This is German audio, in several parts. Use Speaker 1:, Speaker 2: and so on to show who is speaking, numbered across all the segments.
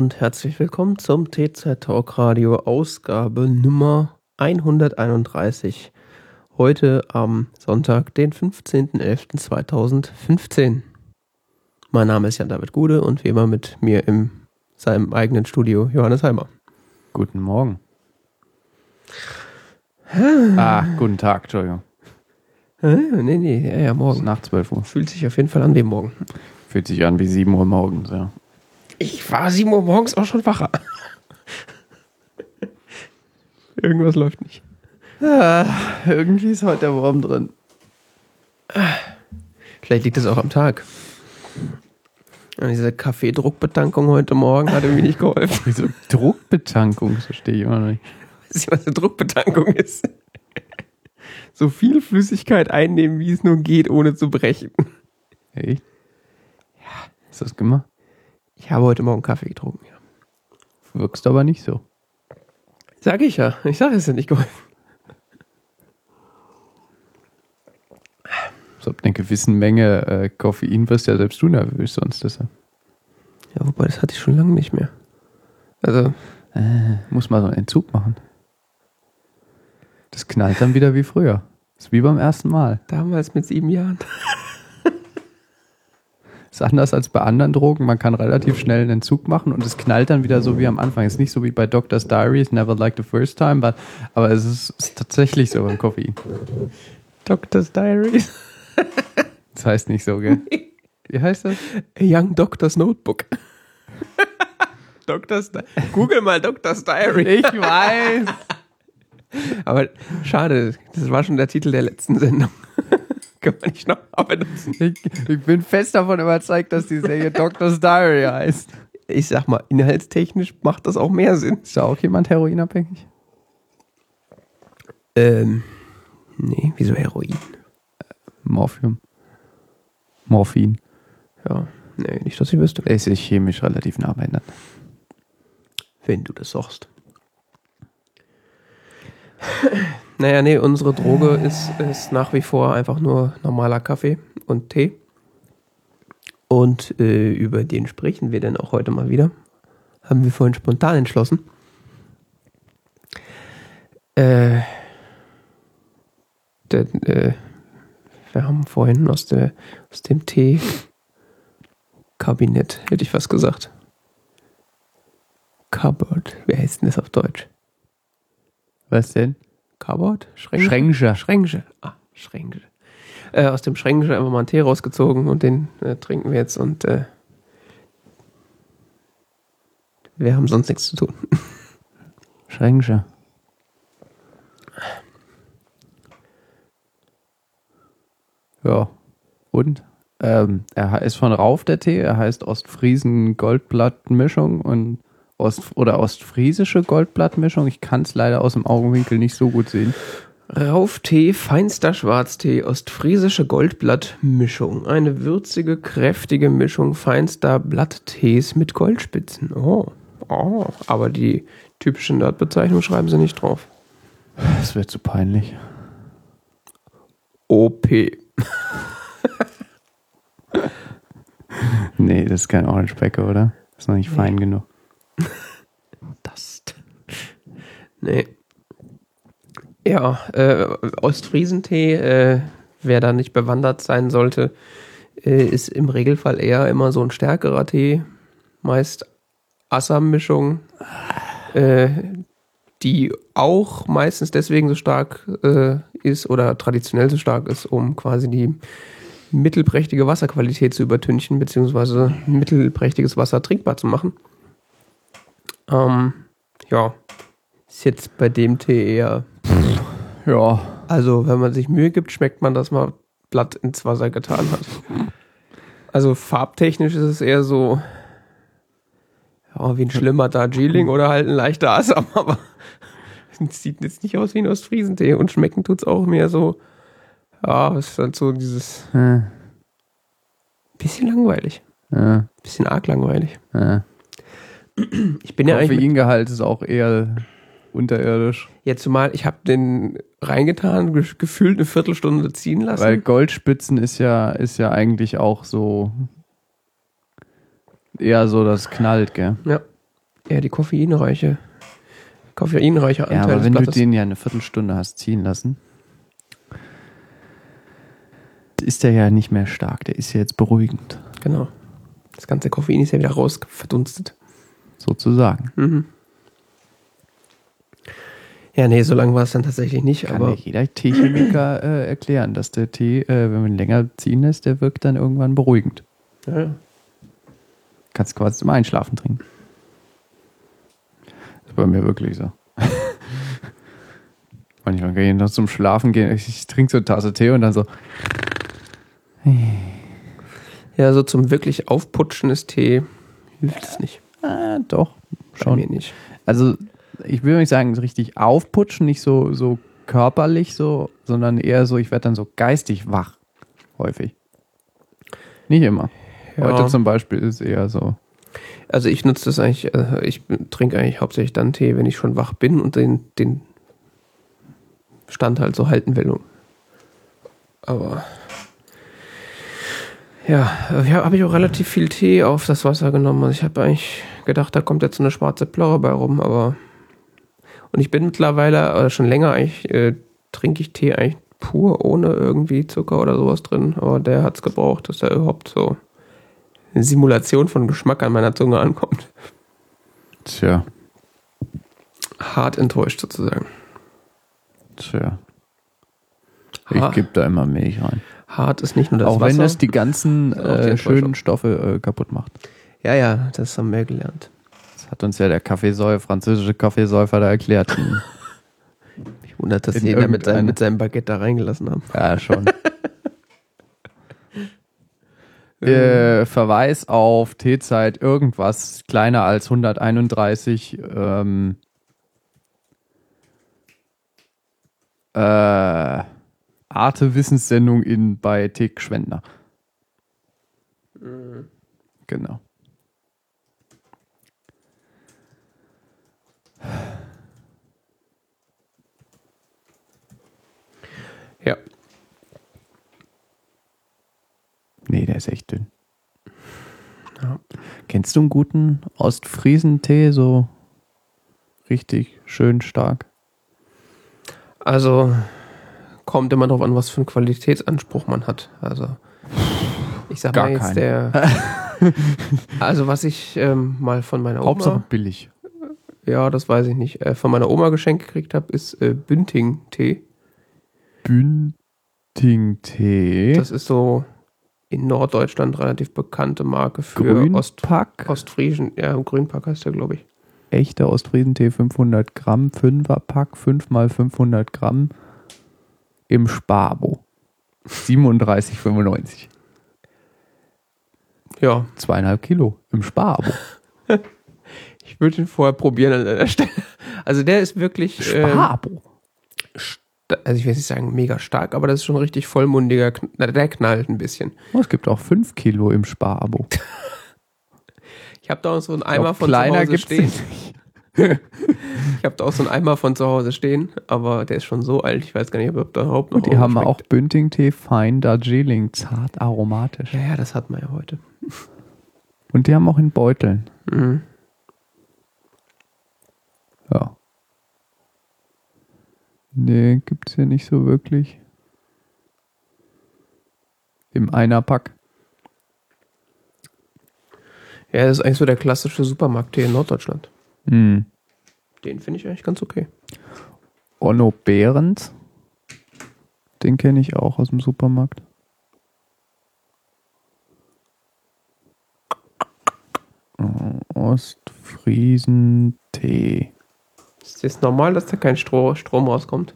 Speaker 1: Und herzlich willkommen zum TZ Talk Radio Ausgabe Nummer 131. Heute am Sonntag, den 15.11.2015. Mein Name ist Jan David Gude und wie immer mit mir in seinem eigenen Studio Johannes Heimer.
Speaker 2: Guten Morgen. ah, guten Tag, Entschuldigung.
Speaker 1: Nee, nee, ja, ja, morgen.
Speaker 2: nach 12 Uhr.
Speaker 1: Fühlt sich auf jeden Fall an wie morgen.
Speaker 2: Fühlt sich an wie 7 Uhr morgens, ja.
Speaker 1: Ich war 7 Uhr morgens auch schon wacher. Irgendwas läuft nicht.
Speaker 2: Ah, irgendwie ist heute der Wurm drin.
Speaker 1: Vielleicht liegt es auch am Tag. Und diese Kaffeedruckbetankung heute Morgen hat irgendwie nicht geholfen.
Speaker 2: Wieso Druckbetankung, das verstehe ich immer noch nicht.
Speaker 1: Weißt du, was eine Druckbetankung ist? So viel Flüssigkeit einnehmen, wie es nur geht, ohne zu brechen.
Speaker 2: Echt? Ja. Hast du das gemacht?
Speaker 1: Ich habe heute Morgen Kaffee getrunken, ja.
Speaker 2: Wirkst aber nicht so.
Speaker 1: Sag ich ja. Ich sage, es hat nicht geholfen.
Speaker 2: So ab einer gewissen Menge äh, Koffein wirst ja selbst du nervös sonst. Deshalb.
Speaker 1: Ja, wobei, das hatte ich schon lange nicht mehr. Also,
Speaker 2: Äh, muss mal so einen Entzug machen. Das knallt dann wieder wie früher. ist wie beim ersten Mal.
Speaker 1: damals mit sieben Jahren.
Speaker 2: Ist anders als bei anderen Drogen. Man kann relativ schnell einen Entzug machen und es knallt dann wieder so wie am Anfang. Ist nicht so wie bei Doctor's Diary, it's never like the first time, but, aber es ist, ist tatsächlich so beim Koffein.
Speaker 1: Doctor's Diary.
Speaker 2: Das heißt nicht so, gell? Wie heißt das?
Speaker 1: A Young Doctor's Notebook. Doctor's Di Google mal Doctor's Diary.
Speaker 2: Ich weiß.
Speaker 1: Aber schade, das war schon der Titel der letzten Sendung. Kann man nicht noch benutzen.
Speaker 2: Ich, ich bin fest davon überzeugt, dass die Serie Doctor's Diary heißt.
Speaker 1: Ich sag mal, inhaltstechnisch macht das auch mehr Sinn.
Speaker 2: Ist da auch jemand heroinabhängig?
Speaker 1: Ähm, nee, wieso Heroin?
Speaker 2: Morphium. Morphin.
Speaker 1: Ja, nee, nicht, dass ich wüsste.
Speaker 2: Der ist chemisch relativ nah beieinander.
Speaker 1: Wenn du das sagst. Naja, nee, unsere Droge ist, ist nach wie vor einfach nur normaler Kaffee und Tee. Und äh, über den sprechen wir dann auch heute mal wieder. Haben wir vorhin spontan entschlossen. Äh, denn, äh, wir haben vorhin aus, der, aus dem Tee-Kabinett, hätte ich fast gesagt. Cupboard. Wie heißt denn das auf Deutsch?
Speaker 2: Was denn?
Speaker 1: Cupboard? Schränke?
Speaker 2: Schränke.
Speaker 1: Schränke. Ah, Schränke. Äh, aus dem Schränke einfach mal einen Tee rausgezogen und den äh, trinken wir jetzt und äh, wir haben sonst nichts zu tun.
Speaker 2: Schränke. Ja. Und? Ähm, er ist von Rauf der Tee, er heißt Ostfriesen Goldblattmischung und Ost oder Ostfriesische Goldblattmischung. Ich kann es leider aus dem Augenwinkel nicht so gut sehen.
Speaker 1: Rauftee, feinster Schwarztee, ostfriesische Goldblattmischung. Eine würzige, kräftige Mischung feinster Blatttees mit Goldspitzen. Oh, oh. Aber die typische Nerdbezeichnung schreiben sie nicht drauf.
Speaker 2: Das wäre zu peinlich.
Speaker 1: OP.
Speaker 2: Nee, das ist kein Orange Backer, oder? Ist noch nicht fein genug.
Speaker 1: Das. Nee. Ja, äh, Ostfriesentee, äh, wer da nicht bewandert sein sollte, äh, ist im Regelfall eher immer so ein stärkerer Tee. Meist Assam-Mischung, äh, die auch meistens deswegen so stark äh, ist oder traditionell so stark ist, um quasi die mittelprächtige Wasserqualität zu übertünchen, beziehungsweise mittelprächtiges Wasser trinkbar zu machen. Ähm, ja, ist jetzt bei dem Tee eher.
Speaker 2: Ja.
Speaker 1: Also, wenn man sich Mühe gibt, schmeckt man, dass man Blatt ins Wasser getan hat. Also, farbtechnisch ist es eher so. Ja, wie ein schlimmer Darjeeling oder halt ein leichter Assam, aber es sieht jetzt nicht aus wie ein Ostfriesentee und schmecken tut's auch mehr so. Ja, es ist halt so dieses
Speaker 2: Äh,
Speaker 1: bisschen langweilig.
Speaker 2: äh,
Speaker 1: Bisschen arg langweilig.
Speaker 2: äh.
Speaker 1: Ich bin ja eigentlich.
Speaker 2: Koffeingehalt ist auch eher unterirdisch.
Speaker 1: jetzt zumal, ich habe den reingetan, ge gefühlt eine Viertelstunde ziehen lassen.
Speaker 2: Weil Goldspitzen ist ja, ist ja eigentlich auch so Eher so, das knallt, gell?
Speaker 1: Ja. Eher die koffeinreiche, koffeinreiche Anteil
Speaker 2: Ja, aber wenn du den ja eine Viertelstunde hast ziehen lassen, ist der ja nicht mehr stark. Der ist ja jetzt beruhigend,
Speaker 1: Genau. Das ganze Koffein ist ja wieder raus verdunstet.
Speaker 2: Sozusagen.
Speaker 1: Mhm. Ja, nee, so lange war es dann tatsächlich nicht,
Speaker 2: Kann
Speaker 1: aber
Speaker 2: jeder Teechemiker äh, erklären, dass der Tee, äh, wenn man ihn länger ziehen lässt, der wirkt dann irgendwann beruhigend.
Speaker 1: ja, ja.
Speaker 2: Kannst quasi zum Einschlafen trinken. Das ist bei mir wirklich so. Manchmal kann ich noch zum Schlafen gehen. Ich, ich trinke so eine Tasse Tee und dann so,
Speaker 1: ja, so zum wirklich Aufputschen des Tee hilft es nicht.
Speaker 2: Ah, doch,
Speaker 1: Bei
Speaker 2: schon.
Speaker 1: mir nicht.
Speaker 2: Also, ich will nicht sagen, so richtig aufputschen, nicht so, so körperlich so, sondern eher so, ich werde dann so geistig wach. Häufig. Nicht immer.
Speaker 1: Ja.
Speaker 2: Heute zum Beispiel ist eher so.
Speaker 1: Also ich nutze das eigentlich, äh, ich trinke eigentlich hauptsächlich dann Tee, wenn ich schon wach bin und den, den Stand halt so halten will. Aber ja, ja habe ich auch relativ viel Tee auf das Wasser genommen. Also ich habe eigentlich gedacht, da kommt jetzt so eine schwarze Plörre bei rum, aber und ich bin mittlerweile oder schon länger eigentlich äh, trinke ich Tee eigentlich pur ohne irgendwie Zucker oder sowas drin. Aber der hat es gebraucht, dass er überhaupt so eine Simulation von Geschmack an meiner Zunge ankommt.
Speaker 2: Tja,
Speaker 1: Hart enttäuscht sozusagen.
Speaker 2: tja. Ich gebe da immer Milch rein.
Speaker 1: Hart ist nicht nur das
Speaker 2: Auch
Speaker 1: Wasser.
Speaker 2: wenn das die ganzen
Speaker 1: Auch
Speaker 2: äh, schönen Stoffe äh, kaputt macht.
Speaker 1: ja, ja, das haben wir gelernt.
Speaker 2: Das hat uns ja der Kaffeesäufer, französische Kaffeesäufer da erklärt. Hm.
Speaker 1: Ich wundert, dass sie ihn da mit seinem, mit seinem Baguette da reingelassen haben.
Speaker 2: ja, schon. äh, Verweis auf T-Zeit irgendwas kleiner als 131 ähm, äh, Arte Wissenssendung in bei Tick Schwendner. Genau.
Speaker 1: Ja.
Speaker 2: Nee, der ist echt dünn.
Speaker 1: Ja.
Speaker 2: Kennst du einen guten Ostfriesentee, so richtig schön stark?
Speaker 1: Also kommt immer drauf an, was für einen Qualitätsanspruch man hat. Also ich sag
Speaker 2: Gar
Speaker 1: mal jetzt
Speaker 2: keinen.
Speaker 1: der. also was ich ähm, mal von meiner Oma,
Speaker 2: Hauptsache billig.
Speaker 1: ja, das weiß ich nicht, äh, von meiner Oma geschenkt gekriegt habe, ist äh, Bünding-Tee.
Speaker 2: Bünding-Tee.
Speaker 1: Das ist so in Norddeutschland relativ bekannte Marke für Ost,
Speaker 2: Grünpack.
Speaker 1: Ostfriesen. Ja, Grünpack heißt der, glaube ich.
Speaker 2: Echter Ostfriesentee 500 Gramm. 5er Pack, 5 mal 500 Gramm. Im Sparabo. 37,95.
Speaker 1: Ja,
Speaker 2: Zweieinhalb Kilo im Sparabo.
Speaker 1: ich würde ihn vorher probieren an der Stelle. Also der ist wirklich, ähm,
Speaker 2: Sparabo.
Speaker 1: sta- also ich will nicht sagen mega stark, aber das ist schon richtig vollmundiger, na, der knallt ein bisschen.
Speaker 2: Oh, es gibt auch 5 Kilo im Sparabo.
Speaker 1: Ich habe da auch so einen Eimer
Speaker 2: glaub,
Speaker 1: von
Speaker 2: kleiner
Speaker 1: zu Hause stehen.
Speaker 2: nicht.
Speaker 1: Ich habe da auch so einen Eimer von zu Hause stehen, aber der ist schon so alt, ich weiß gar nicht, ob der überhaupt noch
Speaker 2: Und die haben
Speaker 1: schmeckt.
Speaker 2: auch Bünding-Tee Fein Darjeeling, zart aromatisch.
Speaker 1: Ja, ja, das hat man ja heute.
Speaker 2: Und die haben auch in Beuteln.
Speaker 1: Mhm.
Speaker 2: Ja. Nee, gibt's hier nicht so wirklich. Im Einerpack.
Speaker 1: Ja, das ist eigentlich so der klassische Supermarkttee in Norddeutschland.
Speaker 2: Hm.
Speaker 1: Den finde ich eigentlich ganz okay.
Speaker 2: Onno Behrens. Den kenne ich auch aus dem Supermarkt. Oh, Ostfriesentee.
Speaker 1: Ist es normal, dass da kein Stro Strom rauskommt?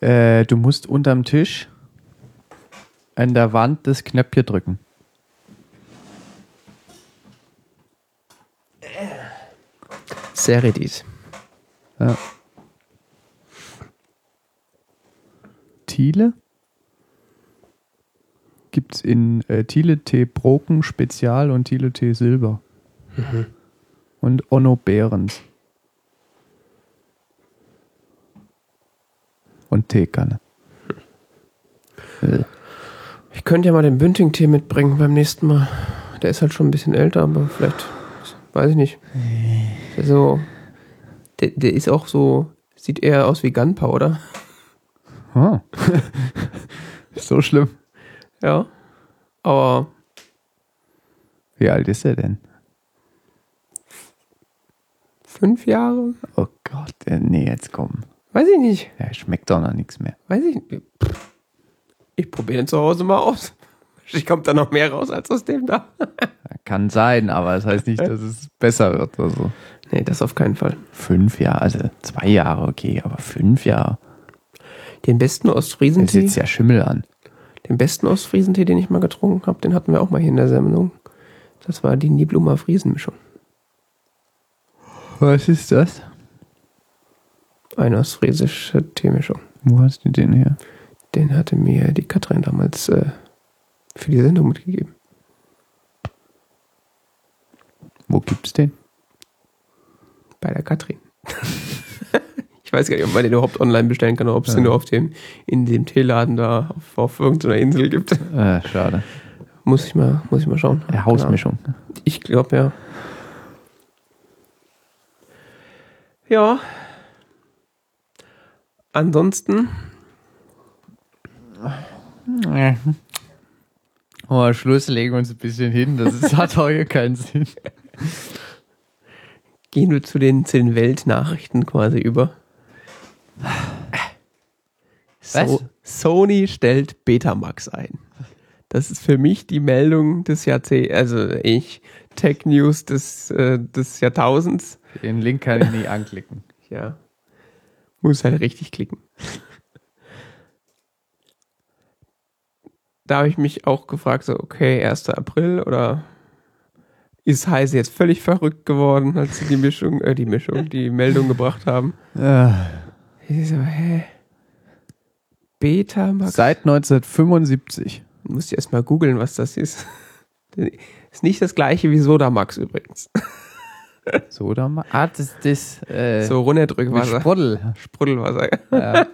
Speaker 2: Äh, du musst unterm Tisch an der Wand das Knöpfchen drücken.
Speaker 1: Seridis.
Speaker 2: Ja. Thiele gibt es in äh, Thiele Tee Broken Spezial und Thiele Tee Silber. Und Onno Behrens. Und Teekanne.
Speaker 1: Ich könnte ja mal den Bünding-Tee mitbringen beim nächsten Mal. der ist halt schon ein bisschen älter, aber vielleicht, weiß ich nicht. Also, der, der ist auch so, sieht eher aus wie Gunpowder.
Speaker 2: Oh. so schlimm.
Speaker 1: Ja. Aber
Speaker 2: Wie alt ist er denn?
Speaker 1: fünf Jahre?
Speaker 2: Oh Gott, äh, nee, jetzt komm.
Speaker 1: Weiß ich nicht.
Speaker 2: Ja, schmeckt doch noch nichts mehr.
Speaker 1: Weiß ich nicht. Ich probiere den zu Hause mal aus. Ich kommt da noch mehr raus als aus dem da.
Speaker 2: Kann sein, aber das heißt nicht, dass es besser wird oder so.
Speaker 1: Nee, das auf keinen Fall.
Speaker 2: Fünf Jahre, also zwei Jahre, okay, aber fünf Jahre.
Speaker 1: Den besten
Speaker 2: Das
Speaker 1: Ostfriesentee,
Speaker 2: sitzt ja Schimmel an.
Speaker 1: den besten Ostfriesentee, den ich mal getrunken habe, den hatten wir auch mal hier in der Sendung. Das war die Niblumer Friesenmischung.
Speaker 2: Was ist das?
Speaker 1: Eine ostfriesische Teemischung.
Speaker 2: Wo hast du den her?
Speaker 1: Den hatte mir die Katrin damals äh, für die Sendung mitgegeben.
Speaker 2: Wo gibt's den?
Speaker 1: Bei der Katrin. ich weiß gar nicht, ob man den überhaupt online bestellen kann oder ob es
Speaker 2: Ja.
Speaker 1: den nur auf dem, in dem Teeladen da auf, auf irgendeiner Insel gibt.
Speaker 2: Äh, schade.
Speaker 1: Muss ich mal, muss ich mal schauen.
Speaker 2: Ja, Hausmischung.
Speaker 1: Ich glaube, ja. Ja. Ansonsten,
Speaker 2: Oh, Schluss, legen wir uns ein bisschen hin. Das ist, hat hier keinen Sinn.
Speaker 1: gehen wir zu den, zu den Weltnachrichten quasi über.
Speaker 2: Was?
Speaker 1: So, Sony stellt Betamax ein. Das ist für mich die Meldung des Jahrzehnts, also ich, Tech News des, äh, des Jahrtausends.
Speaker 2: Den Link kann ich nie anklicken.
Speaker 1: Ja. Muss halt richtig klicken. Da habe ich mich auch gefragt, so, okay, 1. April oder ist Heise jetzt völlig verrückt geworden, als sie die Mischung, äh, die Mischung, die Meldung gebracht haben.
Speaker 2: Äh,
Speaker 1: Ich so, hä? Betamax?
Speaker 2: Seit 1975.
Speaker 1: Muss ich erstmal googeln, was das ist. Ist nicht das gleiche wie Sodamax übrigens.
Speaker 2: So, da mal. Ah, das, das, äh,
Speaker 1: So Runnerdrückwasser.
Speaker 2: Sprudel.
Speaker 1: Sprudelwasser.
Speaker 2: Ja.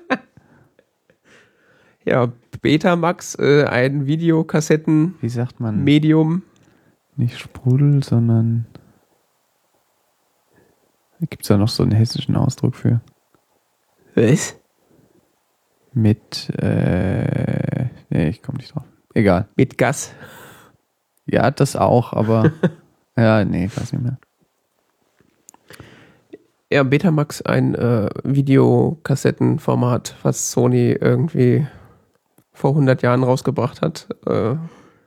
Speaker 1: Ja, Betamax, äh, ein Videokassetten
Speaker 2: Wie sagt man?
Speaker 1: Medium.
Speaker 2: Nicht Sprudel, sondern. Gibt es da noch so einen hessischen Ausdruck für?
Speaker 1: Was?
Speaker 2: Mit, äh, nee, ich komme nicht drauf. Egal.
Speaker 1: Mit Gas.
Speaker 2: Ja, das auch, aber, ja, nee, ich weiß nicht mehr.
Speaker 1: Ja, Betamax, ein äh, Videokassettenformat, was Sony irgendwie vor 100 Jahren rausgebracht hat, äh,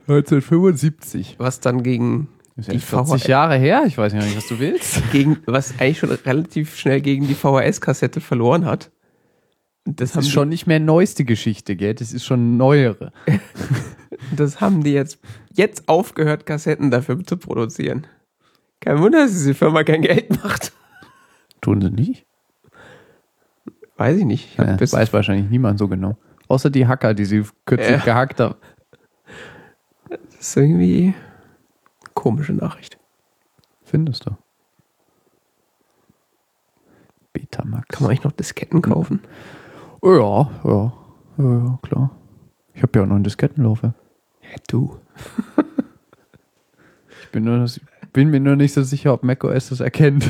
Speaker 2: 1975.
Speaker 1: was dann gegen
Speaker 2: Das
Speaker 1: Die
Speaker 2: ist 40
Speaker 1: VHS.
Speaker 2: Jahre her, ich weiß nicht, was du willst.
Speaker 1: gegen, was eigentlich schon relativ schnell gegen die VHS-Kassette verloren hat. Das,
Speaker 2: Das ist schon nicht mehr neueste Geschichte, gell? Das ist schon neuere.
Speaker 1: die, das haben die jetzt, jetzt aufgehört, Kassetten dafür zu produzieren. Kein Wunder, dass diese Firma kein Geld macht.
Speaker 2: Tun sie nicht?
Speaker 1: Weiß ich nicht. Ich
Speaker 2: Ja, weiß wahrscheinlich niemand so genau. Außer die Hacker, die sie kürzlich
Speaker 1: Ja.
Speaker 2: gehackt haben.
Speaker 1: das ist irgendwie eine komische Nachricht.
Speaker 2: Findest du? Betamax.
Speaker 1: Kann man eigentlich noch Disketten kaufen?
Speaker 2: Oh, ja, ja, ja, klar. Ich habe ja auch noch einen Diskettenlaufwerk.
Speaker 1: Ja, du.
Speaker 2: Ich bin, nur, bin mir nur nicht so sicher, ob macOS das erkennt.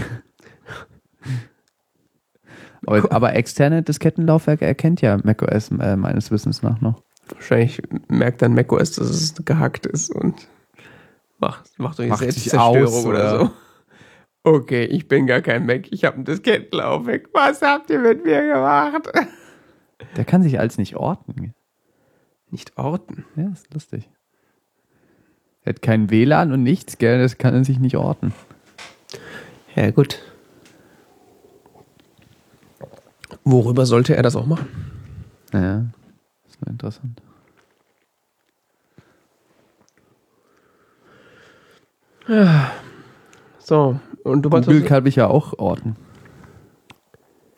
Speaker 2: Aber, aber externe Diskettenlaufwerke erkennt ja macOS äh, meines Wissens nach noch.
Speaker 1: Wahrscheinlich merkt dann macOS, dass es gehackt ist und macht, macht euch Selbstzerstörung
Speaker 2: aus,
Speaker 1: oder,
Speaker 2: oder?
Speaker 1: so. Okay, ich bin gar kein Mac, ich habe ein Diskettenlaufwerk. Was habt ihr mit mir gemacht?
Speaker 2: Der kann sich als nicht orten.
Speaker 1: Nicht orten.
Speaker 2: Ja, ist lustig. Er hat kein WLAN und nichts, gell? Das kann er sich nicht orten.
Speaker 1: Ja, gut. Worüber sollte er das auch machen?
Speaker 2: Ja, ist nur interessant.
Speaker 1: So, und du wolltest.
Speaker 2: Google kann mich ja auch orten.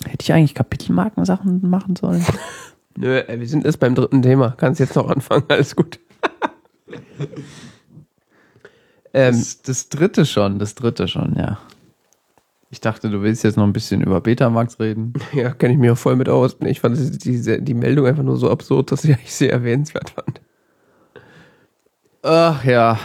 Speaker 2: Hätte ich eigentlich Kapitelmarken-Sachen machen sollen?
Speaker 1: Nö, ey, wir sind erst beim dritten Thema. Kannst jetzt noch anfangen, alles gut. ähm,
Speaker 2: Das, das dritte schon, das dritte schon, ja. Ich dachte, du willst jetzt noch ein bisschen über Betamax reden.
Speaker 1: ja, kenne ich mich auch voll mit aus. Ich fand die, die, Meldung einfach nur so absurd, dass ich sehr erwähnenswert fand.
Speaker 2: Ach ja.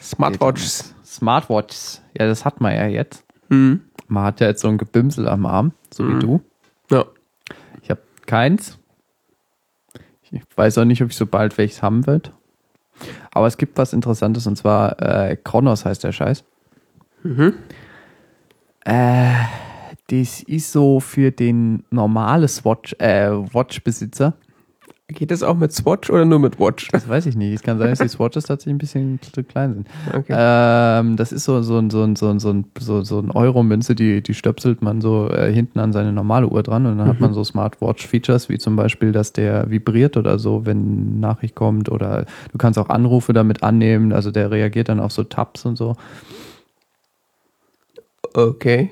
Speaker 1: Smartwatches.
Speaker 2: Smartwatches. Ja, das hat man ja jetzt.
Speaker 1: Mhm.
Speaker 2: Man hat ja jetzt so ein Gebimsel am Arm, so
Speaker 1: Mhm.
Speaker 2: wie du.
Speaker 1: Ja.
Speaker 2: Ich habe keins. Ich weiß auch nicht, ob ich so bald welches haben wird. Aber es gibt was Interessantes und zwar äh, Kronos heißt der Scheiß.
Speaker 1: Mhm.
Speaker 2: Äh, das ist so für den normales Watch, äh, Watch-Besitzer.
Speaker 1: Geht das auch mit Swatch oder nur mit Watch?
Speaker 2: Das weiß ich nicht. Es kann sein, dass die Swatches tatsächlich ein bisschen zu klein sind.
Speaker 1: Okay.
Speaker 2: Ähm, das ist so, so, ein- so, ein- so, ein- so, ein- so, so ein Euro-Münze, die, die stöpselt man so äh, hinten an seine normale Uhr dran und dann hat man so Smartwatch-Features, wie zum Beispiel, dass der vibriert oder so, wenn Nachricht kommt oder du kannst auch Anrufe damit annehmen, also der reagiert dann auf so Tabs und so.
Speaker 1: Okay.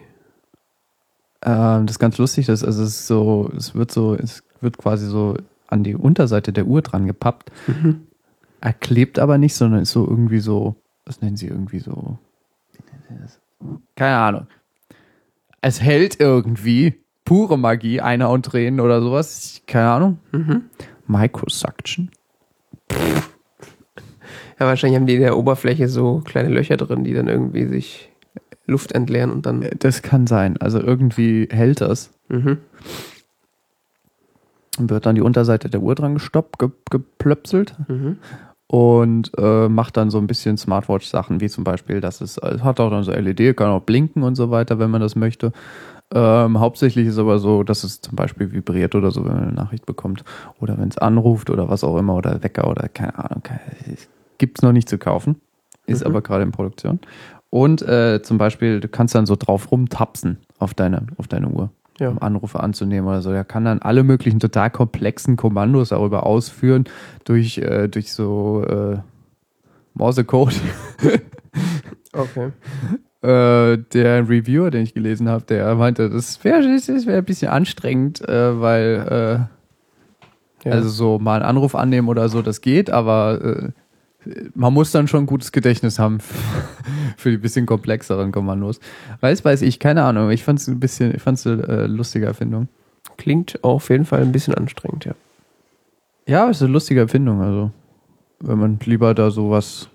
Speaker 2: Ähm, das ist ganz lustig, das, also es ist so, es wird so, es wird quasi so an die Unterseite der Uhr dran gepappt.
Speaker 1: Mhm.
Speaker 2: Er klebt aber nicht, sondern ist so irgendwie so, was nennen sie irgendwie so? Keine Ahnung. Es hält irgendwie pure Magie, einer und Tränen oder sowas. Keine Ahnung.
Speaker 1: Mhm.
Speaker 2: Microsuction.
Speaker 1: Ja, wahrscheinlich haben die in der Oberfläche so kleine Löcher drin, die dann irgendwie sich Luft entleeren und dann.
Speaker 2: Das kann sein. Also irgendwie hält das.
Speaker 1: Mhm.
Speaker 2: Und wird dann die Unterseite der Uhr dran gestoppt, ge geplöpselt.
Speaker 1: Mhm.
Speaker 2: und äh, macht dann so ein bisschen Smartwatch-Sachen, wie zum Beispiel, dass es, es hat auch dann so LED, kann auch blinken und so weiter, wenn man das möchte. Ähm, hauptsächlich ist aber so, dass es zum Beispiel vibriert oder so, wenn man eine Nachricht bekommt oder wenn es anruft oder was auch immer oder Wecker oder keine Ahnung, gibt es noch nicht zu kaufen, ist
Speaker 1: Mhm.
Speaker 2: aber gerade in Produktion. Und äh, zum Beispiel, du kannst dann so drauf rumtapsen auf deine, auf deine Uhr
Speaker 1: Ja.
Speaker 2: um Anrufe anzunehmen oder so. Er kann dann alle möglichen total komplexen Kommandos darüber ausführen durch, äh, durch so äh, Morsecode.
Speaker 1: Okay.
Speaker 2: äh, der Reviewer, den ich gelesen habe, der meinte, das wäre das wär ein bisschen anstrengend, äh, weil äh,
Speaker 1: Ja.
Speaker 2: also so mal einen Anruf annehmen oder so, das geht, aber äh, man muss dann schon ein gutes Gedächtnis haben für die bisschen komplexeren Kommandos. Weiß, weiß ich, keine Ahnung. Ich fand es ein bisschen, ich fand es eine äh, lustige Erfindung.
Speaker 1: Klingt auf jeden Fall ein bisschen anstrengend, ja.
Speaker 2: Ja, ist eine lustige Erfindung. Also, wenn man lieber da so was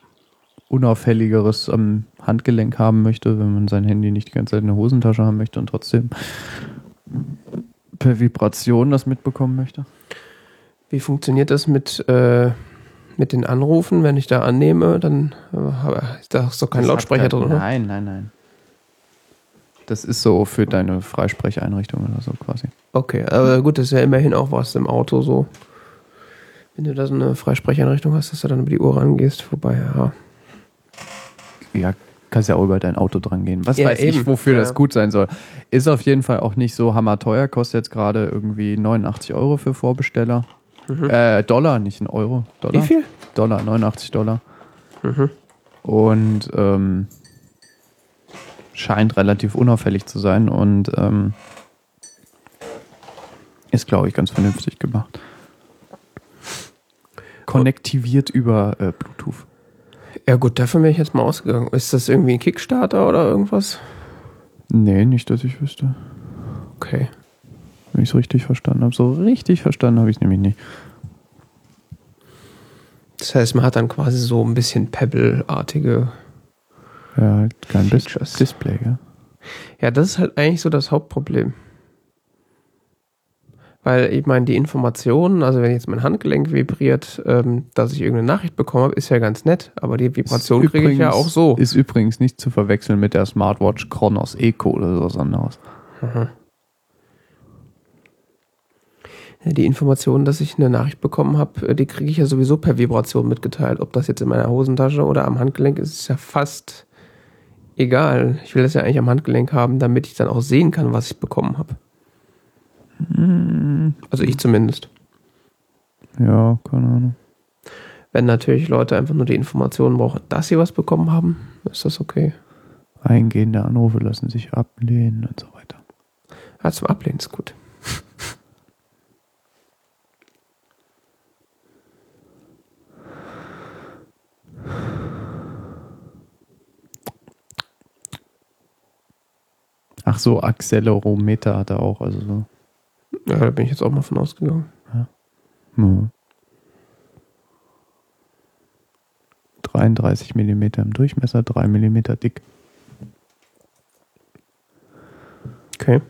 Speaker 2: Unauffälligeres am Handgelenk haben möchte, wenn man sein Handy nicht die ganze Zeit in der Hosentasche haben möchte und trotzdem per Vibration das mitbekommen möchte.
Speaker 1: Wie funktioniert das mit, äh, mit den Anrufen? Wenn ich da annehme, dann äh, ist da ist doch kein
Speaker 2: Das
Speaker 1: Lautsprecher drin?
Speaker 2: Nein, nein, nein. Das ist so für deine Freisprecheinrichtung oder so quasi.
Speaker 1: Okay, aber gut, das ist ja immerhin auch was im Auto so. Wenn du da so eine Freisprecheinrichtung hast, dass du dann über die Uhr rangehst, wobei, ja.
Speaker 2: Ja, kannst ja auch über dein Auto dran gehen. Was
Speaker 1: Ja,
Speaker 2: weiß ich,
Speaker 1: eben.
Speaker 2: wofür
Speaker 1: Ja.
Speaker 2: das gut sein soll. Ist auf jeden Fall auch nicht so hammerteuer, kostet jetzt gerade irgendwie 89 Euro für Vorbesteller.
Speaker 1: Mhm.
Speaker 2: Äh, Dollar, nicht in Euro. Dollar?
Speaker 1: Wie viel?
Speaker 2: Dollar, 89 Dollar.
Speaker 1: Mhm.
Speaker 2: Und ähm, scheint relativ unauffällig zu sein und ähm, ist, glaube ich, ganz vernünftig gemacht. Konnektiviert über äh, Bluetooth.
Speaker 1: Ja gut, davon bin ich jetzt mal ausgegangen. Ist das irgendwie ein Kickstarter oder irgendwas?
Speaker 2: Nee, nicht, dass ich wüsste.
Speaker 1: Okay.
Speaker 2: Wenn ich es richtig verstanden habe. So richtig verstanden habe ich es nämlich nicht.
Speaker 1: Das heißt, man hat dann quasi so ein bisschen Pebble-artige.
Speaker 2: Ja, halt kein
Speaker 1: Features.
Speaker 2: Display, gell?
Speaker 1: Ja, das ist halt eigentlich so das Hauptproblem. Weil ich meine, die Informationen, also wenn jetzt mein Handgelenk vibriert, ähm, dass ich irgendeine Nachricht bekommen habe, ist ja ganz nett, aber die Vibration kriege ich ja auch so.
Speaker 2: Ist übrigens nicht zu verwechseln mit der Smartwatch Chronos Eco oder sowas anderes.
Speaker 1: Ja, Die Information, dass ich eine Nachricht bekommen habe, äh, die kriege ich ja sowieso per Vibration mitgeteilt. Ob das jetzt in meiner Hosentasche oder am Handgelenk ist, ist ja fast egal. Ich will das ja eigentlich am Handgelenk haben, damit ich dann auch sehen kann, was ich bekommen habe. Also ich zumindest.
Speaker 2: Ja, keine Ahnung.
Speaker 1: Wenn natürlich Leute einfach nur die Informationen brauchen, dass sie was bekommen haben, ist das okay.
Speaker 2: Eingehende Anrufe lassen sich ablehnen und so weiter.
Speaker 1: Ja, zum Ablehnen ist gut.
Speaker 2: Ach so, Accelerometer hat er auch, also so.
Speaker 1: Ja, da bin ich jetzt auch mal von ausgegangen.
Speaker 2: Ja. 33 mm im Durchmesser, 3 mm dick.
Speaker 1: Okay.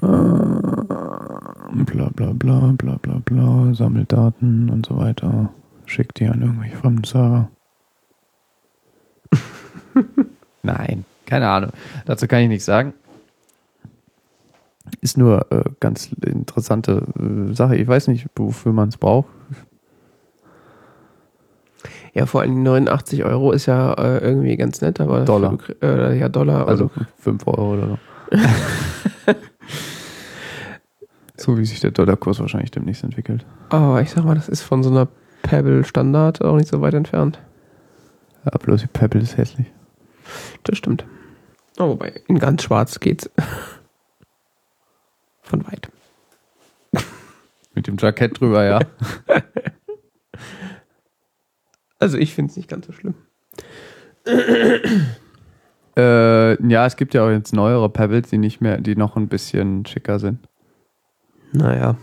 Speaker 2: Äh, bla bla bla bla bla bla, sammelt Daten und so weiter. Schickt die an irgendwelche fremden Server. Nein, keine Ahnung. Dazu kann ich nichts sagen. Ist nur äh, ganz interessante äh, Sache. Ich weiß nicht, wofür man es braucht.
Speaker 1: Ja, vor allem 89 Euro ist ja äh, irgendwie ganz nett, aber
Speaker 2: Dollar.
Speaker 1: Für, äh, ja, Dollar.
Speaker 2: Also 5 Euro oder so. so wie sich der Dollarkurs wahrscheinlich demnächst entwickelt.
Speaker 1: Aber ich sag mal, das ist von so einer Pebble Standard auch nicht so weit entfernt.
Speaker 2: Ja, bloß die Pebble ist hässlich.
Speaker 1: Das stimmt. Oh, wobei, in ganz schwarz geht's. Von weit.
Speaker 2: Mit dem Jackett drüber, ja.
Speaker 1: Also ich finde es nicht ganz so schlimm.
Speaker 2: äh, ja, es gibt ja auch jetzt neuere Pebbles, die nicht mehr, die noch ein bisschen schicker sind.
Speaker 1: Naja.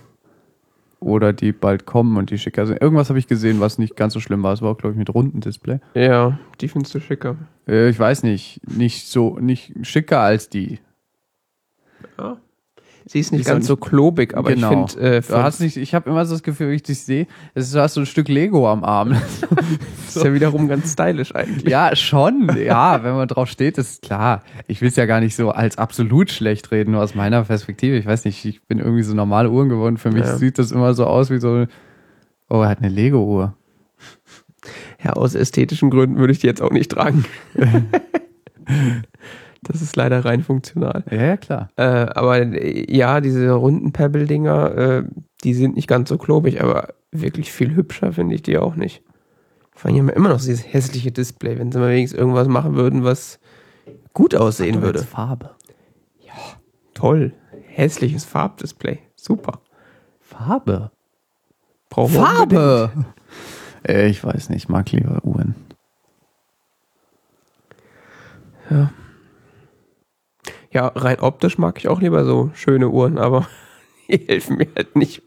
Speaker 2: Oder die bald kommen und die schicker sind. Irgendwas habe ich gesehen, was nicht ganz so schlimm war. Es war auch, glaube ich, mit runden Display.
Speaker 1: Ja, die findest du schicker.
Speaker 2: Äh, ich weiß nicht. Nicht so, nicht schicker als die.
Speaker 1: Ja. Sie ist nicht
Speaker 2: Ist
Speaker 1: ganz so klobig, aber
Speaker 2: Genau.
Speaker 1: ich finde, äh,
Speaker 2: Du hast nicht, ich habe immer so das Gefühl, wenn ich dich sehe, du hast so ein Stück Lego am Arm.
Speaker 1: das ist ja wiederum ganz stylisch eigentlich.
Speaker 2: ja, schon. Ja, wenn man drauf steht, ist klar. Ich will es ja gar nicht so als absolut schlecht reden, nur aus meiner Perspektive. Ich weiß nicht, ich bin irgendwie so normale Uhren geworden. Für mich
Speaker 1: Ja.
Speaker 2: sieht das immer so aus wie so, oh, er hat eine Lego-Uhr.
Speaker 1: Ja, aus ästhetischen Gründen würde ich die jetzt auch nicht tragen. das ist leider rein funktional.
Speaker 2: Ja, ja, klar.
Speaker 1: Äh, aber äh, ja, diese runden Pebble-Dinger, äh, die sind nicht ganz so klobig, aber wirklich viel hübscher finde ich die auch nicht. Vor allem haben wir immer noch dieses hässliche Display, wenn sie mal wenigstens irgendwas machen würden, was gut aussehen würde.
Speaker 2: Farbe.
Speaker 1: Toll. Hässliches Farbdisplay. Super.
Speaker 2: Farbe?
Speaker 1: Brauchen.
Speaker 2: Farbe! Äh, ich weiß nicht, ich mag lieber Uhren.
Speaker 1: Ja, rein optisch mag ich auch lieber so schöne Uhren, aber die helfen mir halt nicht.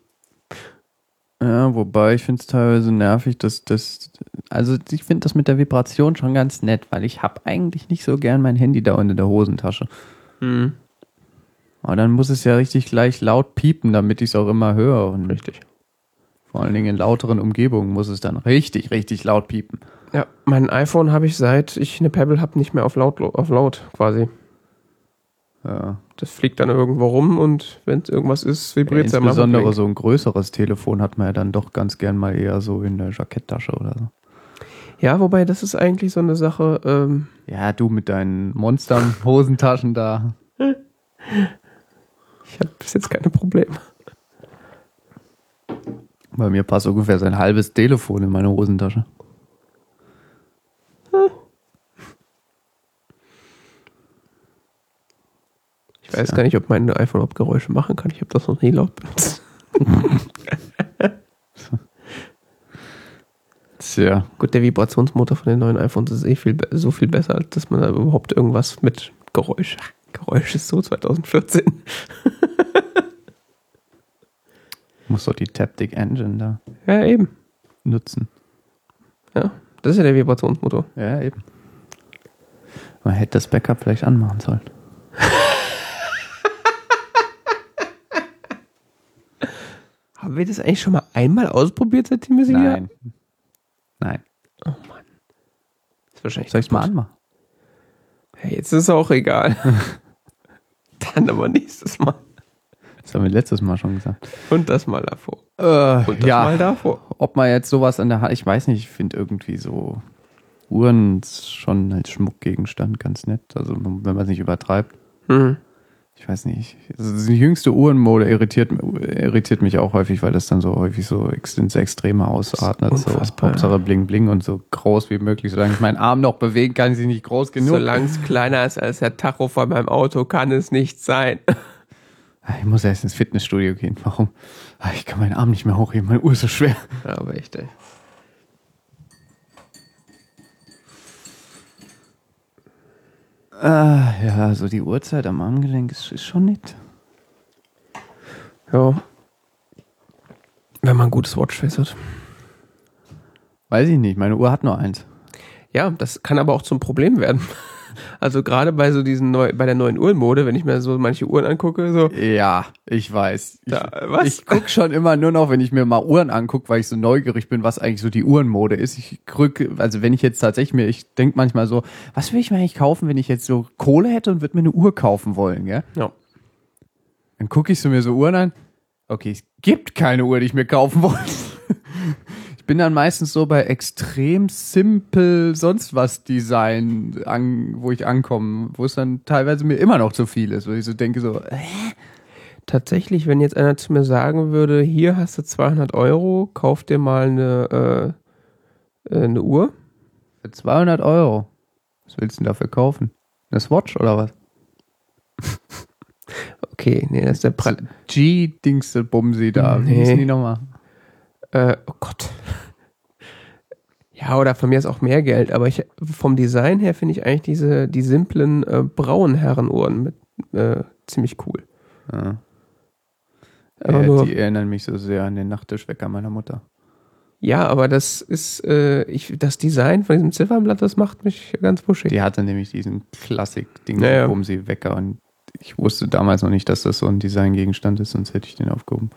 Speaker 2: Ja, wobei ich finde es teilweise nervig, dass das, also ich finde das mit der Vibration schon ganz nett, weil ich habe eigentlich nicht so gern mein Handy da unter der Hosentasche.
Speaker 1: Hm,
Speaker 2: Aber dann muss es ja richtig gleich laut piepen, damit ich es auch immer höre. Und
Speaker 1: richtig.
Speaker 2: vor allen Dingen in lauteren Umgebungen muss es dann richtig, richtig laut piepen.
Speaker 1: Ja, mein iPhone habe ich seit ich eine Pebble habe nicht mehr auf laut, auf laut quasi.
Speaker 2: Ja.
Speaker 1: Das fliegt dann irgendwo rum und wenn es irgendwas ist, vibriert es ja mal.
Speaker 2: Insbesondere so ein größeres Telefon hat man ja dann doch ganz gern mal eher so in der Jacketttasche oder so.
Speaker 1: Ja, wobei das ist eigentlich so eine Sache. Ähm,
Speaker 2: Ja, du mit deinen Monster-Hosentaschen da.
Speaker 1: ich habe bis jetzt keine Probleme.
Speaker 2: Bei mir passt ungefähr sein halbes Telefon in meine Hosentasche.
Speaker 1: Ich weiß
Speaker 2: Ja.
Speaker 1: gar nicht, ob mein iPhone überhaupt Geräusche machen kann. Ich habe das noch nie laut benutzt.
Speaker 2: Tja.
Speaker 1: Gut, der Vibrationsmotor von den neuen iPhones ist eh viel, so viel besser, als dass man da überhaupt irgendwas mit Geräusch. Geräusch ist so 2014.
Speaker 2: Muss doch die Taptic Engine da
Speaker 1: Ja, eben.
Speaker 2: nutzen.
Speaker 1: Ja, das ist ja der Vibrationsmotor.
Speaker 2: Ja, eben. Man hätte das Backup vielleicht anmachen sollen.
Speaker 1: Haben wir das eigentlich schon mal einmal ausprobiert, seitdem wir sie
Speaker 2: Nein. Nein.
Speaker 1: Oh Mann. ist wahrscheinlich
Speaker 2: Soll ich mal anmachen?
Speaker 1: Ja, jetzt ist auch egal. Dann aber nächstes Mal.
Speaker 2: Das haben wir letztes Mal schon gesagt.
Speaker 1: Und das mal davor.
Speaker 2: Äh,
Speaker 1: Und das mal davor.
Speaker 2: ob man jetzt sowas an der Hand, ich weiß nicht, ich finde irgendwie so Uhren schon als Schmuckgegenstand ganz nett. Also wenn man es nicht übertreibt.
Speaker 1: Hm.
Speaker 2: Ich weiß nicht. Also die jüngste Uhrenmode irritiert, irritiert mich auch häufig, weil das dann so häufig so ins Extreme ausatmet. So Hauptsache bling bling und so groß wie möglich. Solange ich meinen Arm noch bewegen kann, ist sie nicht groß genug.
Speaker 1: Solange es kleiner ist als der Tacho von meinem Auto, kann es nicht sein.
Speaker 2: Ich muss erst ins Fitnessstudio gehen. Warum? Ah, Ich kann meinen Arm nicht mehr hochheben, meine Uhr ist so schwer.
Speaker 1: Aber echt, ey.
Speaker 2: Ah, ja, so die Uhrzeit am Armgelenk ist, ist schon nett.
Speaker 1: Ja. Wenn man ein gutes Watchface hat.
Speaker 2: Weiß ich nicht, meine Uhr hat nur eins.
Speaker 1: Ja, das kann aber auch zum Problem werden. Also gerade bei so diesen neu, bei der neuen Uhrenmode, wenn ich mir so manche Uhren angucke, so,
Speaker 2: Ja, ich weiß. Ich,
Speaker 1: Da, was?
Speaker 2: ich guck schon immer nur noch, wenn ich mir mal Uhren anguck, weil ich so neugierig bin, was eigentlich so die Uhrenmode ist. Ich krück, also wenn ich jetzt tatsächlich mir, ich denk manchmal so, was will ich mir eigentlich kaufen, wenn ich jetzt so Kohle hätte und würde mir eine Uhr kaufen wollen, gell?
Speaker 1: ja.
Speaker 2: Dann gucke ich so mir so Uhren an. Okay, es gibt keine Uhr, die ich mir kaufen wollte. Ich bin dann meistens so bei extrem simpel sonst was Design, an, wo ich ankomme, wo es dann teilweise mir immer noch zu viel ist, wo ich so denke so, äh,
Speaker 1: Tatsächlich, wenn jetzt einer zu mir sagen würde, hier hast du 200 Euro, kauf dir mal eine, äh, äh, eine Uhr.
Speaker 2: für 200 Euro. Was willst du denn dafür kaufen? Eine Swatch oder was?
Speaker 1: Okay, nee, das ist der Pre
Speaker 2: G-Dingste Bumsi da. Wie
Speaker 1: Nee.
Speaker 2: hießen die nochmal?
Speaker 1: Äh, oh Gott. Ja, oder von mir ist auch mehr Geld, aber ich, vom Design her finde ich eigentlich diese, die simplen äh, braunen Herrenuhren mit, äh, ziemlich cool.
Speaker 2: Ja.
Speaker 1: Aber
Speaker 2: Ja,
Speaker 1: nur,
Speaker 2: die erinnern mich so sehr an den Nachttischwecker meiner Mutter.
Speaker 1: ja, aber das ist, äh, ich, das Design von diesem Ziffernblatt, das macht mich ganz wuschig.
Speaker 2: Die hatte nämlich diesen Klassik-Ding
Speaker 1: Ja, ja.
Speaker 2: Bumsi Wecker und ich wusste damals noch nicht, dass das so ein Designgegenstand ist, sonst hätte ich den aufgehoben.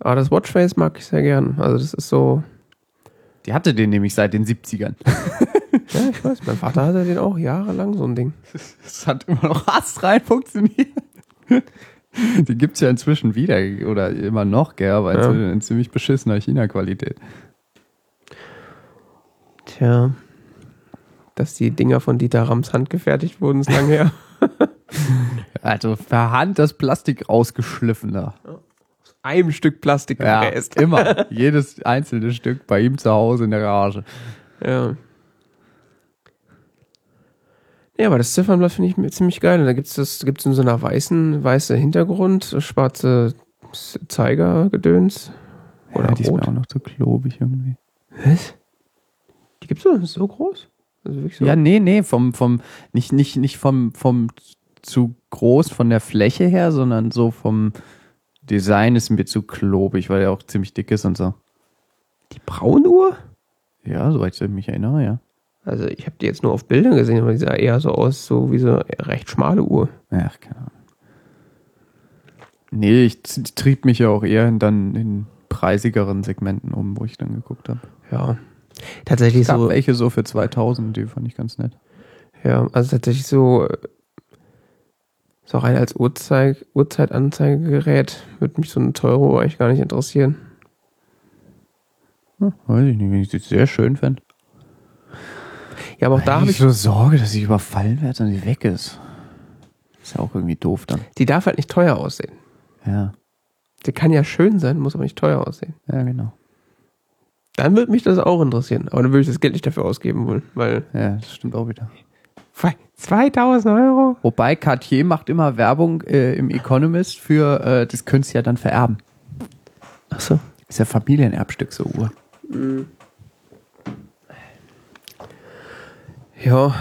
Speaker 1: Aber das Watchface mag ich sehr gern. Also das ist so,
Speaker 2: Die hatte den nämlich seit den 70ern.
Speaker 1: ja, ich weiß, mein Vater hatte den auch jahrelang, so ein Ding.
Speaker 2: Das hat immer noch astrein funktioniert. Die gibt's ja inzwischen wieder oder immer noch, gell, aber
Speaker 1: Ja.
Speaker 2: in, ziemlich beschissener China-Qualität.
Speaker 1: Tja. Dass die Dinger von Dieter Rams handgefertigt wurden, ist lange her.
Speaker 2: Also per Hand das Plastik rausgeschliffener.
Speaker 1: Einem Stück Plastik
Speaker 2: Ja,
Speaker 1: gefräst.
Speaker 2: immer. Jedes einzelne Stück bei ihm zu Hause in der Garage.
Speaker 1: Ja. Ja, aber das Ziffernblatt finde ich ziemlich geil. Da gibt's das, gibt's in so einer weißen, weiße Hintergrund, schwarze Zeigergedöns. Oder
Speaker 2: ja, die ist
Speaker 1: rot.
Speaker 2: mir auch noch zu klobig irgendwie.
Speaker 1: Was? Die gibt's so, so groß? Also so?
Speaker 2: Ja, nee, nee, vom, vom, nicht, nicht, nicht vom, vom zu groß von der Fläche her, sondern so vom Design ist mir zu klobig, weil er auch ziemlich dick ist und so.
Speaker 1: die Braunuhr?
Speaker 2: Ja, soweit ich mich erinnere, ja.
Speaker 1: Also ich habe die jetzt nur auf Bildern gesehen, aber die sah eher so aus, so wie so eine recht schmale Uhr.
Speaker 2: Ach, keine Ahnung. Nee, ich trieb mich ja auch eher in, dann in preisigeren Segmenten um, wo ich dann geguckt habe.
Speaker 1: Ja. Tatsächlich
Speaker 2: Es gab
Speaker 1: so.
Speaker 2: welche so für 2000, die fand ich ganz nett.
Speaker 1: Ja, also tatsächlich so, äh, so rein als Uhrzeig, Uhrzeitanzeigegerät würde mich so eine teure Uhr eigentlich gar nicht interessieren.
Speaker 2: Hm, weiß ich nicht, wenn ich die sehr schön fände.
Speaker 1: Ja, aber auch da habe ich,
Speaker 2: so Sorge, dass ich überfallen werde und die weg ist. Ist ja auch irgendwie doof dann.
Speaker 1: die darf halt nicht teuer aussehen.
Speaker 2: Ja,
Speaker 1: Die kann ja schön sein, muss aber nicht teuer aussehen.
Speaker 2: ja, genau.
Speaker 1: Dann würde mich das auch interessieren. Aber dann würde ich das Geld nicht dafür ausgeben wollen, weil
Speaker 2: Ja, das stimmt auch wieder.
Speaker 1: 2000 Euro?
Speaker 2: Wobei Cartier macht immer Werbung äh, im Economist für, äh, das könntest du ja dann vererben.
Speaker 1: Ach so.
Speaker 2: Ist ja Familienerbstück, so Uhr.
Speaker 1: Ja,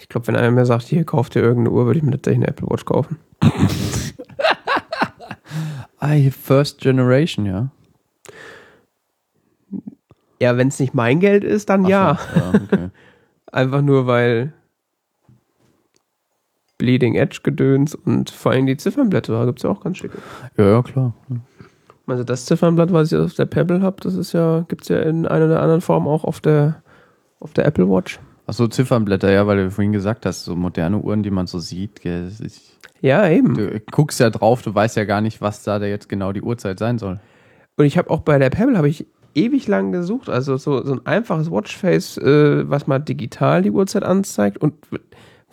Speaker 1: ich glaube, wenn einer mir sagt, hier kauft ihr irgendeine Uhr, würde ich mir tatsächlich eine Apple Watch kaufen.
Speaker 2: Hier First Generation, ja.
Speaker 1: Ja, wenn es nicht mein Geld ist, dann ja.
Speaker 2: Ach so, ja okay.
Speaker 1: Einfach nur, weil Bleeding Edge Gedöns und vor allem die Ziffernblätter, da gibt es ja auch ganz schicke.
Speaker 2: ja, ja, klar.
Speaker 1: Also das Ziffernblatt, was ich auf der Pebble habe, das ist ja, gibt es ja in einer oder anderen Form auch auf der, auf der Apple Watch.
Speaker 2: Achso, Ziffernblätter, ja, weil du vorhin gesagt hast, so moderne Uhren, die man so sieht, gell, ist,
Speaker 1: Ja, eben.
Speaker 2: du guckst ja drauf, du weißt ja gar nicht, was da da jetzt genau die Uhrzeit sein soll.
Speaker 1: Und ich habe auch bei der Pebble habe ich ewig lang gesucht, also so, so ein einfaches Watchface, äh, was mal digital die Uhrzeit anzeigt und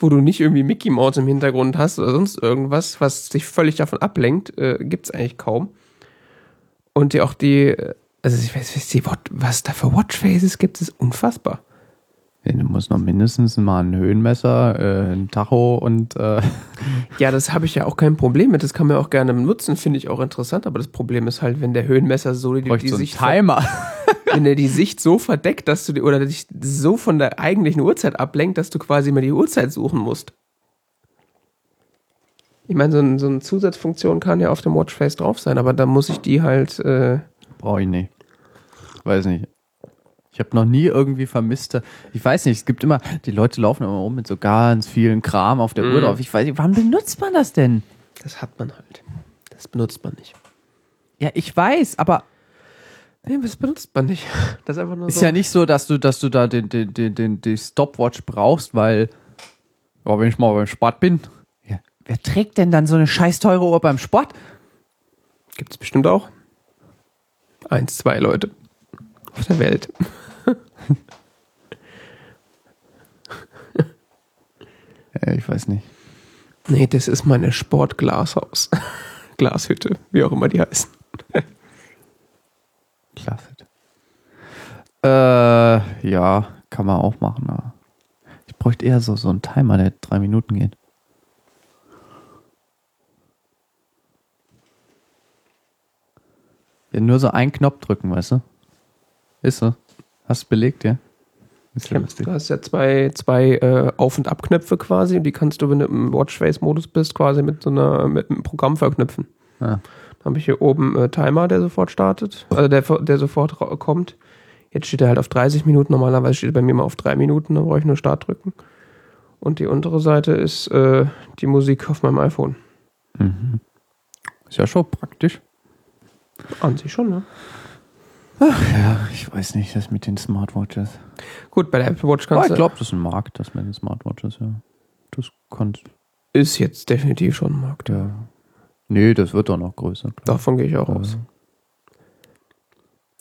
Speaker 1: wo du nicht irgendwie Mickey Mouse im Hintergrund hast oder sonst irgendwas, was sich völlig davon ablenkt, äh, gibt's eigentlich kaum. Und die auch die, äh, also ich weiß, Wat- was es da für Watchfaces gibt, ist unfassbar.
Speaker 2: Ja, du musst noch mindestens mal ein Höhenmesser, äh, ein Tacho und äh,
Speaker 1: Ja, das habe ich ja auch kein Problem mit. Das kann man auch gerne nutzen, finde ich auch interessant. Aber das Problem ist halt, wenn der Höhenmesser so die, die
Speaker 2: so einen
Speaker 1: Sicht
Speaker 2: Timer.
Speaker 1: Wenn er die Sicht so verdeckt, dass du die, oder dich so von der eigentlichen Uhrzeit ablenkt, dass du quasi immer die Uhrzeit suchen musst. Ich meine, so, ein, so eine Zusatzfunktion kann ja auf dem Watchface drauf sein, aber da muss ich die halt, äh,
Speaker 2: Brauche ich nicht. Weiß nicht. Ich habe noch nie irgendwie vermisste. Ich weiß nicht, es gibt immer, die Leute laufen immer rum mit so ganz vielen Kram auf der Uhr
Speaker 1: Mm.
Speaker 2: drauf. Ich weiß nicht, wann benutzt man das denn?
Speaker 1: Das hat man halt. Das benutzt man nicht.
Speaker 2: Ja, ich weiß, aber
Speaker 1: Nee, das benutzt man nicht. Das ist einfach nur
Speaker 2: ist
Speaker 1: so.
Speaker 2: ja nicht so, dass du, dass du da den, den, den, den, die Stopwatch brauchst, weil, ja, wenn ich mal beim Sport bin. Ja. Wer trägt denn dann so eine scheiß teure Uhr beim Sport?
Speaker 1: Gibt es bestimmt auch. Eins, zwei Leute auf der Welt.
Speaker 2: Ja, ich weiß nicht.
Speaker 1: Nee, das ist meine Sportglashaus. Glashütte, wie auch immer die heißen.
Speaker 2: Klasse. Äh, ja, kann man auch machen, aber ich bräuchte eher so, so einen Timer, der drei Minuten geht. Ja, nur so einen Knopf drücken, weißt du? Ist so. Hast du belegt, ja? Ist ja lustig.
Speaker 1: Du hast ja zwei, zwei äh, Auf- und Abknöpfe quasi und die kannst du, wenn du im Watchface-Modus bist, quasi mit so einer, mit einem Programm verknüpfen.
Speaker 2: Ja.
Speaker 1: Habe ich hier oben äh, Timer, der sofort startet, also der, der sofort kommt. Jetzt steht er halt auf 30 Minuten, normalerweise steht er bei mir mal auf drei Minuten, dann brauche ich nur Start drücken. Und die untere Seite ist äh, die Musik auf meinem iPhone.
Speaker 2: Mhm. Ist ja schon praktisch.
Speaker 1: An sich schon, ne?
Speaker 2: Ja, ich weiß nicht, das mit den Smartwatches.
Speaker 1: Gut, bei der Apple Watch kannst
Speaker 2: ich
Speaker 1: du.
Speaker 2: glaube, das ist ein Markt, das mit den Smartwatches, ja. Das kannst
Speaker 1: Ist jetzt definitiv schon ein Markt.
Speaker 2: ja. Nee, das wird doch noch größer. klar.
Speaker 1: Davon gehe ich auch
Speaker 2: Ja.
Speaker 1: aus.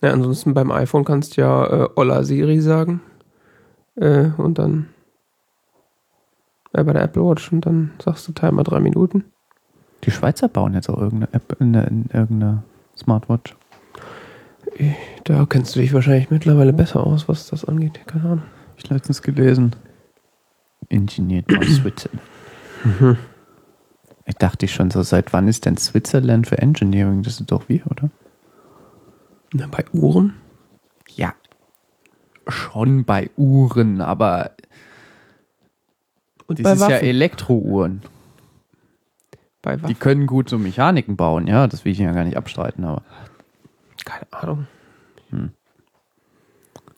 Speaker 1: Ja, ansonsten beim iPhone kannst du ja äh, Olla Siri sagen. Äh, und dann äh, bei der Apple Watch und dann sagst du Timer drei Minuten.
Speaker 2: Die Schweizer bauen jetzt auch irgendeine App in, irgendeine Smartwatch.
Speaker 1: Da kennst du dich wahrscheinlich mittlerweile besser aus, was das angeht. Keine Ahnung.
Speaker 2: Ich letztens gelesen. Ingeniert by Switzerland. Ich dachte ich schon so, seit wann ist denn Switzerland für Engineering? Das sind doch wir, oder?
Speaker 1: Na, bei Uhren?
Speaker 2: Ja. Schon bei Uhren, aber
Speaker 1: Und
Speaker 2: das
Speaker 1: bei
Speaker 2: ist ja
Speaker 1: Waffen.
Speaker 2: Elektrouhren.
Speaker 1: bei
Speaker 2: Die
Speaker 1: Waffen.
Speaker 2: können gut so Mechaniken bauen, ja, das will ich ja gar nicht abstreiten, aber
Speaker 1: Keine Ahnung.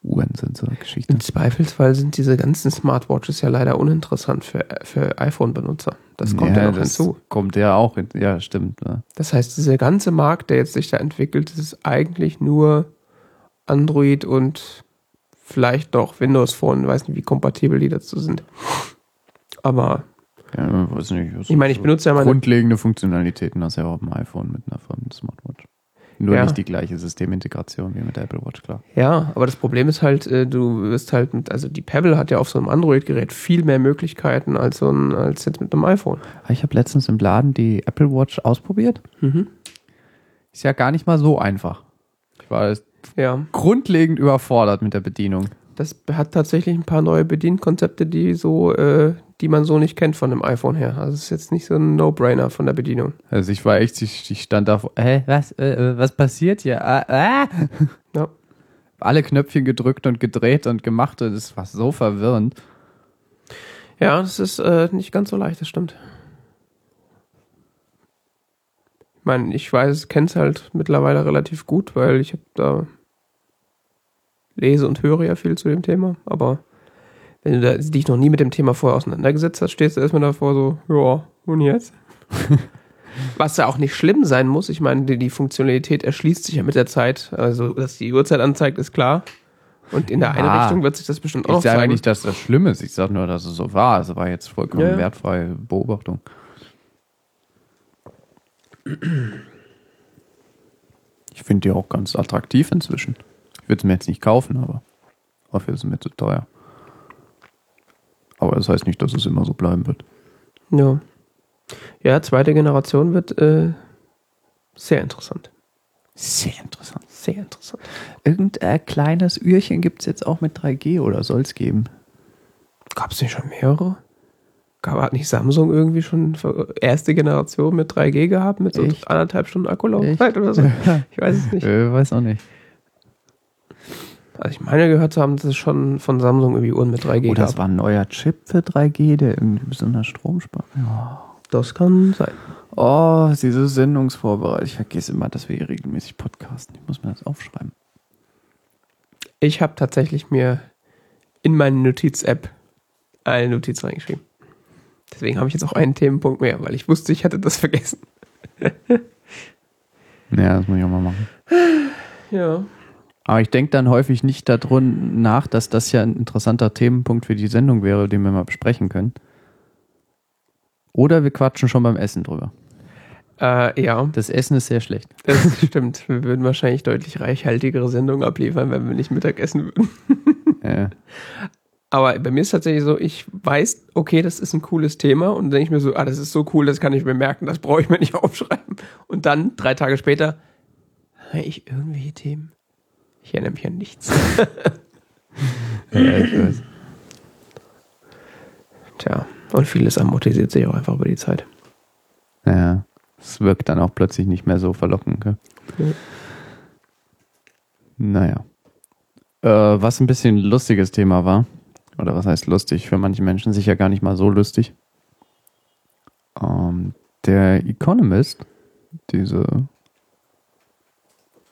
Speaker 2: Uhren sind so eine Geschichte.
Speaker 1: Im Zweifelsfall sind diese ganzen Smartwatches ja leider uninteressant für, für iPhone-Benutzer. Das kommt ja, noch
Speaker 2: das
Speaker 1: hinzu.
Speaker 2: Kommt ja auch, hin- ja, stimmt. Ja.
Speaker 1: Das heißt, dieser ganze Markt, der jetzt sich da entwickelt, ist eigentlich nur Android und vielleicht doch Windows Phone. Ich weiß nicht, wie kompatibel die dazu sind. Aber
Speaker 2: Ja, weiß nicht.
Speaker 1: ich meine, ich benutze ja meine.
Speaker 2: grundlegende Funktionalitäten hast du ja auch auf dem iPhone mit einer fremden Smartwatch. Nur
Speaker 1: Ja.
Speaker 2: nicht die gleiche Systemintegration wie mit der Apple Watch, klar.
Speaker 1: Ja, aber das Problem ist halt, äh, du wirst halt mit, also die Pebble hat ja auf so einem Android-Gerät viel mehr Möglichkeiten als so ein, als jetzt mit einem iPhone.
Speaker 2: Ah, Ich habe letztens im Laden die Apple Watch ausprobiert.
Speaker 1: Mhm.
Speaker 2: Ist ja gar nicht mal so einfach. Ich war
Speaker 1: Ja,
Speaker 2: grundlegend überfordert mit der Bedienung.
Speaker 1: das hat tatsächlich ein paar neue Bedienkonzepte, die so, äh, die man so nicht kennt von dem iPhone her. Also es ist jetzt nicht so ein No-Brainer von der Bedienung.
Speaker 2: Also ich war echt, ich, ich stand da vor, hä, was, äh, äh, was passiert hier? Ah, ah.
Speaker 1: Ja.
Speaker 2: Alle Knöpfchen gedrückt und gedreht und gemacht und es war so verwirrend.
Speaker 1: Ja, das ist äh, nicht ganz so leicht, das stimmt. Ich meine, ich weiß, kenne es halt mittlerweile relativ gut, weil ich habe da lese und höre ja viel zu dem Thema. Aber wenn du dich noch nie mit dem Thema vorher auseinandergesetzt hast, stehst du erstmal davor so, ja, und jetzt? Was ja auch nicht schlimm sein muss. Ich meine, die, die Funktionalität erschließt sich ja mit der Zeit. Also, dass die Uhrzeit anzeigt, ist klar. Und in der
Speaker 2: Ja.
Speaker 1: Einrichtung wird sich das bestimmt auch
Speaker 2: Ich
Speaker 1: noch
Speaker 2: sage
Speaker 1: zeigen.
Speaker 2: nicht, dass das schlimm ist. Ich sage nur, dass es so war. Es war jetzt vollkommen
Speaker 1: ja.
Speaker 2: wertfreie Beobachtung. Ich finde die auch ganz attraktiv inzwischen. Ich würde es mir jetzt nicht kaufen, aber dafür ist es mir zu teuer. Aber das heißt nicht, dass es immer so bleiben wird.
Speaker 1: Ja. Ja, zweite Generation wird äh, sehr interessant.
Speaker 2: Sehr interessant.
Speaker 1: Sehr interessant.
Speaker 2: Irgendein kleines Ührchen gibt es jetzt auch mit 3G oder soll es geben?
Speaker 1: Gab es nicht schon mehrere? Gab, hat nicht Samsung irgendwie schon erste Generation mit 3G gehabt, mit so
Speaker 2: Echt?
Speaker 1: anderthalb Stunden Akkulaufzeit oder so? Ich weiß es nicht.
Speaker 2: Äh, weiß auch nicht.
Speaker 1: Also ich meine gehört zu haben, dass es schon von Samsung irgendwie Uhren mit 3G
Speaker 2: Oh, das
Speaker 1: gab.
Speaker 2: war ein neuer Chip für 3G, der irgendwie besonders Strom spart. Ja.
Speaker 1: Das kann sein.
Speaker 2: Oh, diese Sendungsvorbereitung. Ich vergesse immer, dass wir hier regelmäßig podcasten. Ich muss mir das aufschreiben.
Speaker 1: Ich habe tatsächlich mir in meine Notiz-App eine Notiz reingeschrieben. Deswegen habe ich jetzt auch einen Themenpunkt mehr, weil ich wusste, ich hatte das vergessen.
Speaker 2: Ja, das muss ich auch mal machen.
Speaker 1: Ja.
Speaker 2: Aber ich denke dann häufig nicht darum nach, dass das ja ein interessanter Themenpunkt für die Sendung wäre, den wir mal besprechen können. Oder wir quatschen schon beim Essen drüber.
Speaker 1: Äh, ja,
Speaker 2: Das Essen ist sehr schlecht.
Speaker 1: das stimmt. Wir würden wahrscheinlich deutlich reichhaltigere Sendungen abliefern, wenn wir nicht Mittagessen würden.
Speaker 2: Äh,
Speaker 1: Aber bei mir ist tatsächlich so, ich weiß, okay, das ist ein cooles Thema und dann denke ich mir so, ah, das ist so cool, das kann ich mir merken, das brauche ich mir nicht aufschreiben. Und dann, drei Tage später, ich irgendwelche Themen? Ich erinnere mich an nichts.
Speaker 2: ja, ich weiß.
Speaker 1: Tja, und vieles amortisiert sich auch einfach über die Zeit.
Speaker 2: Ja, es wirkt dann auch plötzlich nicht mehr so verlockend. Gell?
Speaker 1: Ja.
Speaker 2: Naja. Äh, was ein bisschen lustiges Thema war, oder was heißt lustig, für manche Menschen sicher gar nicht mal so lustig. Ähm, der Economist, diese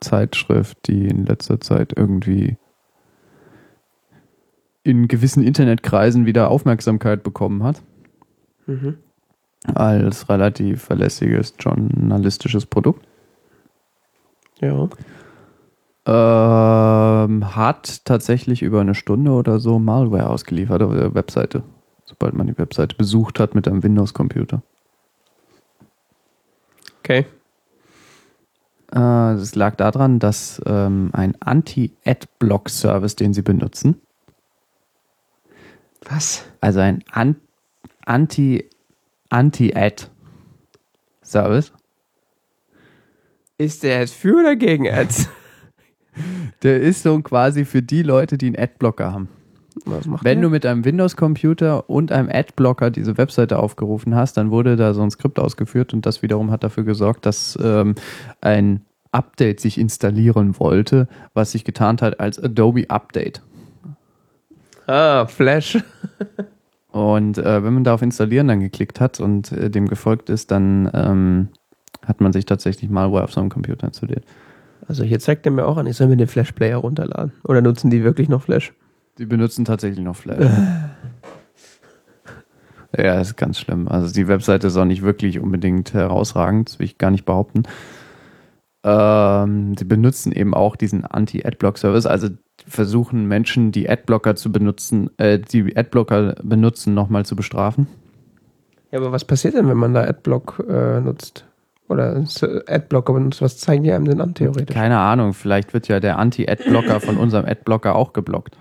Speaker 2: Zeitschrift, die in letzter Zeit irgendwie in gewissen Internetkreisen wieder Aufmerksamkeit bekommen hat,
Speaker 1: Mhm.
Speaker 2: als relativ verlässliges journalistisches Produkt.
Speaker 1: Ja.
Speaker 2: Ähm, hat tatsächlich über eine Stunde oder so Malware ausgeliefert auf der Webseite, sobald man die Webseite besucht hat mit einem Windows-Computer.
Speaker 1: Okay.
Speaker 2: Äh, Das lag daran, dass ähm, ein Anti-Ad-Block-Service, den sie benutzen,
Speaker 1: Was?
Speaker 2: also ein An Anti- Anti-Ad-Service,
Speaker 1: Ist der jetzt für oder gegen Ads?
Speaker 2: der ist so quasi für die Leute, die einen Adblocker haben.
Speaker 1: Was macht
Speaker 2: Wenn
Speaker 1: der?
Speaker 2: du mit einem Windows-Computer und einem Adblocker diese Webseite aufgerufen hast, dann wurde da so ein Skript ausgeführt und das wiederum hat dafür gesorgt, dass ähm, ein Update sich installieren wollte, was sich getarnt hat als Adobe Update.
Speaker 1: Ah, Flash.
Speaker 2: Und äh, wenn man da auf Installieren dann geklickt hat und äh, dem gefolgt ist, dann ähm, hat man sich tatsächlich Malware auf so einem Computer installiert.
Speaker 1: Also hier zeigt er mir auch an, ich soll mir den Flash-Player runterladen. Oder nutzen die wirklich noch Flash?
Speaker 2: Die benutzen tatsächlich noch Flash. ja, ist ganz schlimm. Also die Webseite ist auch nicht wirklich unbedingt herausragend, das will ich gar nicht behaupten. Ähm, sie benutzen eben auch diesen Anti-Adblock-Service, also versuchen Menschen, die Adblocker zu benutzen, äh, die Adblocker benutzen, nochmal zu bestrafen.
Speaker 1: Ja, aber was passiert denn, wenn man da Adblock äh, nutzt? Oder Adblocker benutzt? Was zeigen die einem denn an, theoretisch?
Speaker 2: Keine Ahnung, vielleicht wird ja der Anti-Adblocker von unserem Adblocker auch geblockt.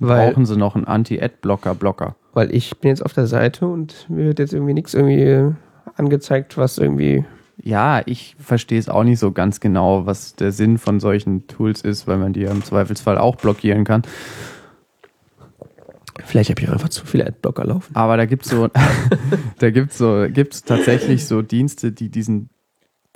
Speaker 1: Weil,
Speaker 2: Brauchen sie noch einen Anti-Adblocker-Blocker?
Speaker 1: weil ich bin jetzt auf der Seite und mir wird jetzt irgendwie nichts irgendwie äh, angezeigt, was irgendwie.
Speaker 2: Ja, ich verstehe es auch nicht so ganz genau, was der Sinn von solchen Tools ist, weil man die ja im Zweifelsfall auch blockieren kann.
Speaker 1: Vielleicht habe ich auch einfach zu viele Adblocker laufen.
Speaker 2: Aber da gibt's so, da gibt's so, gibt's tatsächlich so Dienste, die diesen,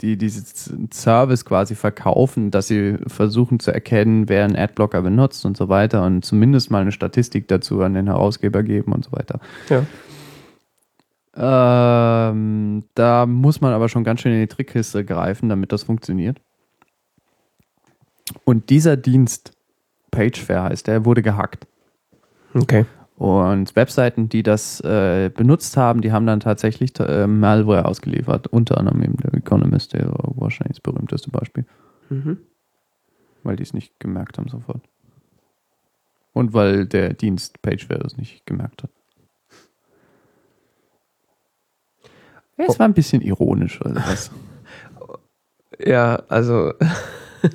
Speaker 2: die diesen Service quasi verkaufen, dass sie versuchen zu erkennen, wer einen Adblocker benutzt und so weiter und zumindest mal eine Statistik dazu an den Herausgeber geben und so weiter.
Speaker 1: Ja.
Speaker 2: Ähm, da muss man aber schon ganz schön in die Trickkiste greifen, damit das funktioniert. Und dieser Dienst, Pagefair heißt der, wurde gehackt.
Speaker 1: Okay.
Speaker 2: Und Webseiten, die das äh, benutzt haben, die haben dann tatsächlich äh, Malware ausgeliefert. Unter anderem eben der Economist, der wahrscheinlich das berühmteste Beispiel,
Speaker 1: Mhm.
Speaker 2: weil die es nicht gemerkt haben sofort. Und weil der Dienst Pageware das nicht gemerkt hat. Ja, es war ein bisschen ironisch. Also das.
Speaker 1: Ja, also.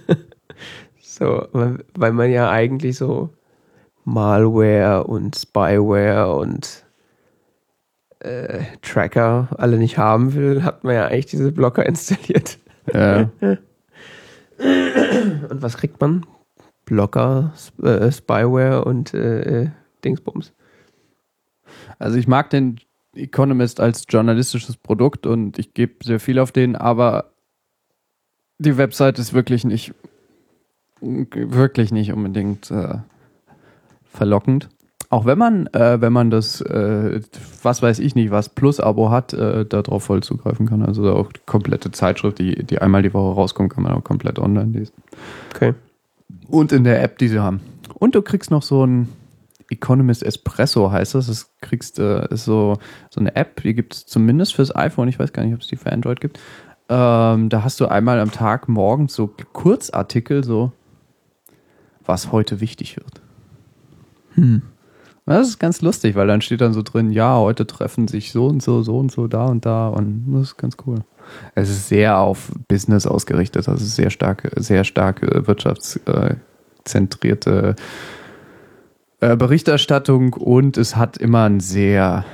Speaker 1: so, weil man ja eigentlich so Malware und Spyware und äh, Tracker alle nicht haben will, hat man ja eigentlich diese Blocker installiert.
Speaker 2: äh,
Speaker 1: Und was kriegt man? Blocker, Sp äh, Spyware und äh, äh, Dingsbums.
Speaker 2: Also ich mag den Economist als journalistisches Produkt und ich gebe sehr viel auf den, aber die Website ist wirklich nicht wirklich nicht unbedingt äh, verlockend. Auch wenn man, äh, wenn man das, äh, was weiß ich nicht, was Plus-Abo hat, äh, darauf voll zugreifen kann. Also auch die komplette Zeitschrift, die, die einmal die Woche rauskommt, kann man auch komplett online lesen.
Speaker 1: Okay.
Speaker 2: Und in der App, die sie haben. Und du kriegst noch so ein Economist Espresso heißt das. Das kriegst äh, ist so, so eine App, die gibt es zumindest fürs iPhone. Ich weiß gar nicht, ob es die für Android gibt. Ähm, da hast du einmal am Tag morgens so Kurzartikel, so was heute wichtig wird. Hm. Das ist ganz lustig, weil dann steht dann so drin, ja, heute treffen sich so und so, so und so, da und da und das ist ganz cool. Es ist sehr auf Business ausgerichtet, also sehr starke, sehr starke wirtschaftszentrierte äh, Berichterstattung und es hat immer einen sehr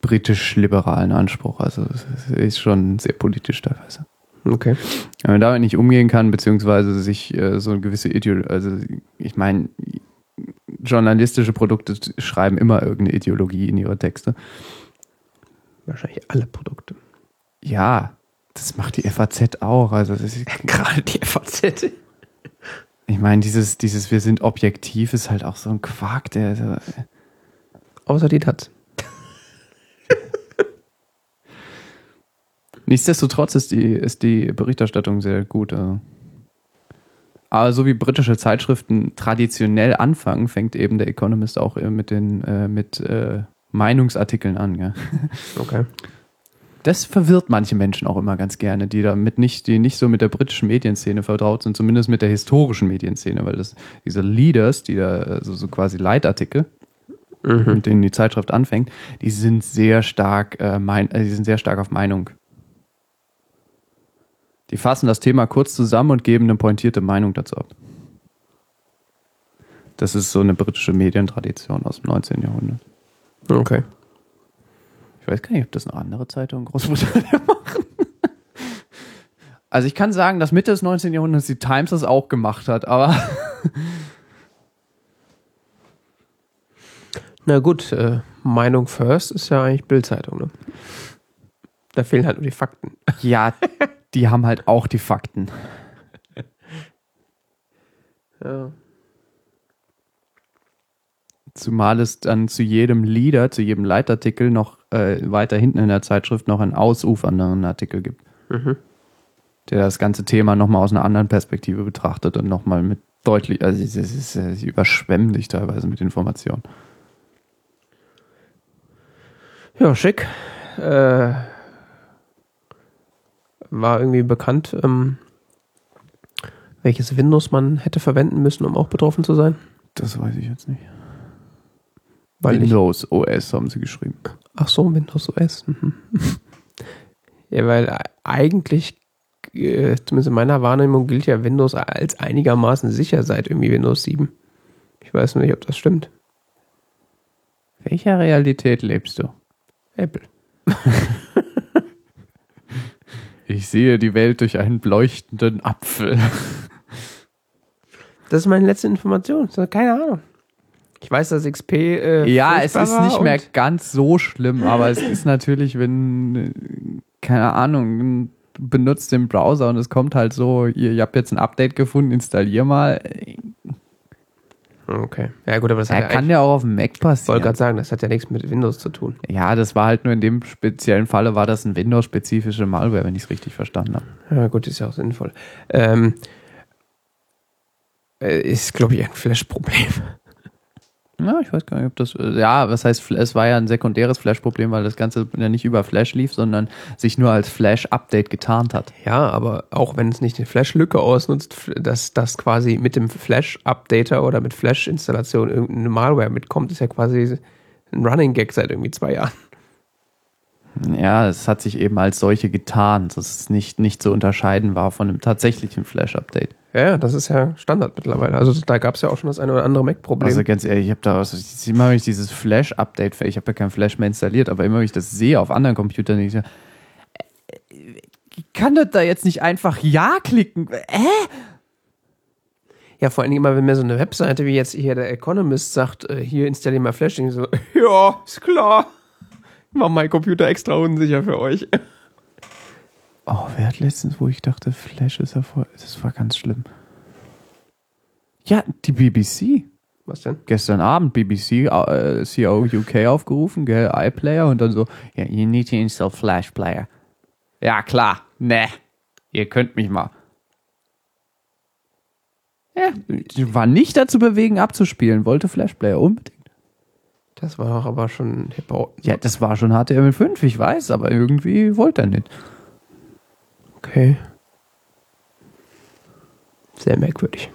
Speaker 2: britisch-liberalen Anspruch. Also es ist schon sehr politisch teilweise.
Speaker 1: Okay.
Speaker 2: Wenn man damit nicht umgehen kann, beziehungsweise sich äh, so eine gewisse Ideologie, also ich meine, journalistische Produkte schreiben immer irgendeine Ideologie in ihre Texte.
Speaker 1: Wahrscheinlich alle Produkte.
Speaker 2: Ja, das macht die FAZ auch. Also das ist
Speaker 1: Gerade die FAZ.
Speaker 2: Ich meine, dieses, dieses Wir sind objektiv ist halt auch so ein Quark, der. So
Speaker 1: Außer die Taz.
Speaker 2: Nichtsdestotrotz ist die, ist die Berichterstattung sehr gut. Also. Aber so wie britische Zeitschriften traditionell anfangen, fängt eben der Economist auch mit den äh, mit äh, Meinungsartikeln an. Ja.
Speaker 1: Okay.
Speaker 2: Das verwirrt manche Menschen auch immer ganz gerne, die damit nicht, die nicht so mit der britischen Medienszene vertraut sind, zumindest mit der historischen Medienszene, weil das diese Leaders, die da also so quasi Leitartikel, mhm. mit denen die Zeitschrift anfängt, die sind sehr stark, äh, mein, äh, die sind sehr stark auf Meinung die fassen das Thema kurz zusammen und geben eine pointierte Meinung dazu ab. Das ist so eine britische Medientradition aus dem 19. Jahrhundert.
Speaker 1: Okay.
Speaker 2: Ich weiß gar nicht, ob das noch andere Zeitungen in Großbritannien machen. Also ich kann sagen, dass Mitte des 19. Jahrhunderts die Times das auch gemacht hat, aber.
Speaker 1: Na gut, äh, Meinung first ist ja eigentlich Bildzeitung, ne? Da fehlen halt nur die Fakten.
Speaker 2: Ja, die haben halt auch die Fakten.
Speaker 1: ja.
Speaker 2: Zumal es dann zu jedem Leader, zu jedem Leitartikel noch äh, weiter hinten in der Zeitschrift noch einen ausufernden Artikel gibt. Mhm. Der das ganze Thema nochmal aus einer anderen Perspektive betrachtet und nochmal mit deutlich, also es ist, sie überschwemmen dich teilweise mit Informationen.
Speaker 1: Ja, schick. Äh, war irgendwie bekannt, ähm, welches Windows man hätte verwenden müssen, um auch betroffen zu sein?
Speaker 2: Das weiß ich jetzt nicht.
Speaker 1: Weil
Speaker 2: Windows ich, OS haben sie geschrieben.
Speaker 1: Ach so, Windows OS. Mhm. ja, weil eigentlich, äh, zumindest in meiner Wahrnehmung, gilt ja Windows als einigermaßen sicher seit irgendwie Windows 7. Ich weiß nicht, ob das stimmt.
Speaker 2: Welcher Realität lebst du?
Speaker 1: Apple.
Speaker 2: Ich sehe die Welt durch einen leuchtenden Apfel.
Speaker 1: Das ist meine letzte Information. Keine Ahnung. Ich weiß, dass XP. Äh,
Speaker 2: ja, es ist nicht mehr ganz so schlimm, aber es ist natürlich, wenn, äh, keine Ahnung, benutzt den Browser und es kommt halt so, ihr, ihr habt jetzt ein Update gefunden, installier mal.
Speaker 1: Okay. Ja, gut, aber das
Speaker 2: ja, ja kann ja auch auf dem Mac passieren. Ich
Speaker 1: wollte gerade sagen, das hat ja nichts mit Windows zu tun.
Speaker 2: Ja, das war halt nur in dem speziellen Falle, war das ein Windows-spezifische Malware, wenn ich es richtig verstanden habe.
Speaker 1: Ja, gut, ist ja auch sinnvoll. Ähm, äh, ist, glaube ich, ein Flash-Problem.
Speaker 2: Ja, ich weiß gar nicht, ob das. Ja, was heißt, es war ja ein sekundäres Flash-Problem, weil das Ganze ja nicht über Flash lief, sondern sich nur als Flash-Update getarnt hat.
Speaker 1: Ja, aber auch wenn es nicht eine Flash-Lücke ausnutzt, dass das quasi mit dem Flash-Updater oder mit Flash-Installation irgendeine Malware mitkommt, ist ja quasi ein Running Gag seit irgendwie zwei Jahren.
Speaker 2: Ja, es hat sich eben als solche getarnt, dass es nicht, nicht zu unterscheiden war von einem tatsächlichen Flash-Update.
Speaker 1: Ja, das ist ja Standard mittlerweile. Also da gab es ja auch schon das eine oder andere Mac-Problem.
Speaker 2: Also ganz ehrlich, ich habe da also, immer wenn ich dieses Flash-Update, ich habe ja kein Flash mehr installiert, aber immer wenn ich das sehe auf anderen Computern, ich so, äh, kann das da jetzt nicht einfach Ja klicken? Hä?
Speaker 1: Ja, vor allen Dingen immer, wenn mir so eine Webseite wie jetzt hier der Economist sagt, äh, hier installiere mal Flash, ich so, ja, ist klar. Mach mein Computer extra unsicher für euch.
Speaker 2: Oh, wer hat letztens, wo ich dachte, Flash ist Erfolg. Das war ganz schlimm. Ja, die BBC.
Speaker 1: Was denn?
Speaker 2: Gestern Abend BBC äh, CO UK aufgerufen, gell, iPlayer und dann so, ja, you need to install Flash Player. Ja, klar. Ne. Ihr könnt mich mal. Ja, war nicht dazu bewegen, abzuspielen, wollte Flashplayer unbedingt.
Speaker 1: Das war doch aber schon Hip-Hop.
Speaker 2: Ja, das war schon HTML5, ich weiß, aber irgendwie wollte er nicht.
Speaker 1: Okay. Sehr merkwürdig.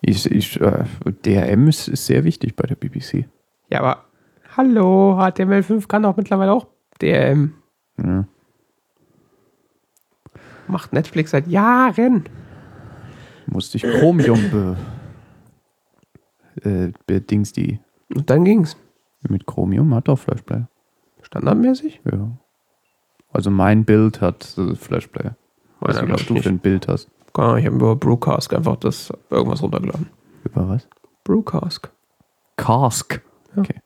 Speaker 2: Ich, ich, äh, DRM ist, ist sehr wichtig bei der BBC.
Speaker 1: Ja, aber hallo, HTML5 kann doch mittlerweile auch DRM.
Speaker 2: Ja.
Speaker 1: Macht Netflix seit Jahren.
Speaker 2: Musste ich Chromium be, äh, bedings die.
Speaker 1: Und dann ging's.
Speaker 2: Mit Chromium hat auch Flashplayer.
Speaker 1: Standardmäßig?
Speaker 2: Ja. Also mein Bild hat äh, Flashplayer. Weiß was
Speaker 1: ich
Speaker 2: du
Speaker 1: nicht.
Speaker 2: für ein Bild hast.
Speaker 1: Keine Ahnung, ich habe über Brewcask einfach das irgendwas runtergeladen.
Speaker 2: Über was?
Speaker 1: Brewcask.
Speaker 2: Cask.
Speaker 1: Ja.
Speaker 2: Okay.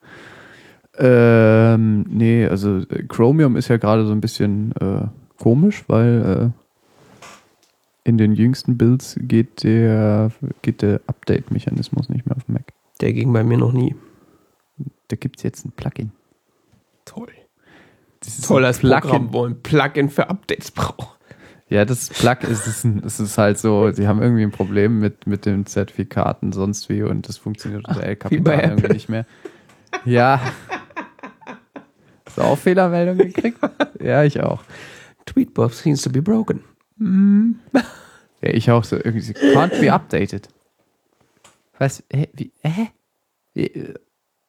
Speaker 2: Ähm, nee, also äh, Chromium ist ja gerade so ein bisschen äh, komisch, weil äh, in den jüngsten Builds geht der, geht der Update-Mechanismus nicht mehr auf dem Mac.
Speaker 1: Der ging bei mir noch nie.
Speaker 2: Da gibt es jetzt ein Plugin.
Speaker 1: Toll.
Speaker 2: Das ist
Speaker 1: Toll
Speaker 2: ein
Speaker 1: als Programm, wo ein Plugin für Updates braucht.
Speaker 2: Ja, das Plug ist, ist, ist halt so, sie haben irgendwie ein Problem mit, mit den Zertifikaten sonst wie und das funktioniert unter El Capitan irgendwie nicht mehr. Ja. Hast du auch Fehlermeldung gekriegt? Ja, ich auch.
Speaker 1: Tweetbot seems to be broken.
Speaker 2: Ja, ich auch so irgendwie, can't be updated. Was? Hä? Wie? Hä? Wie, äh,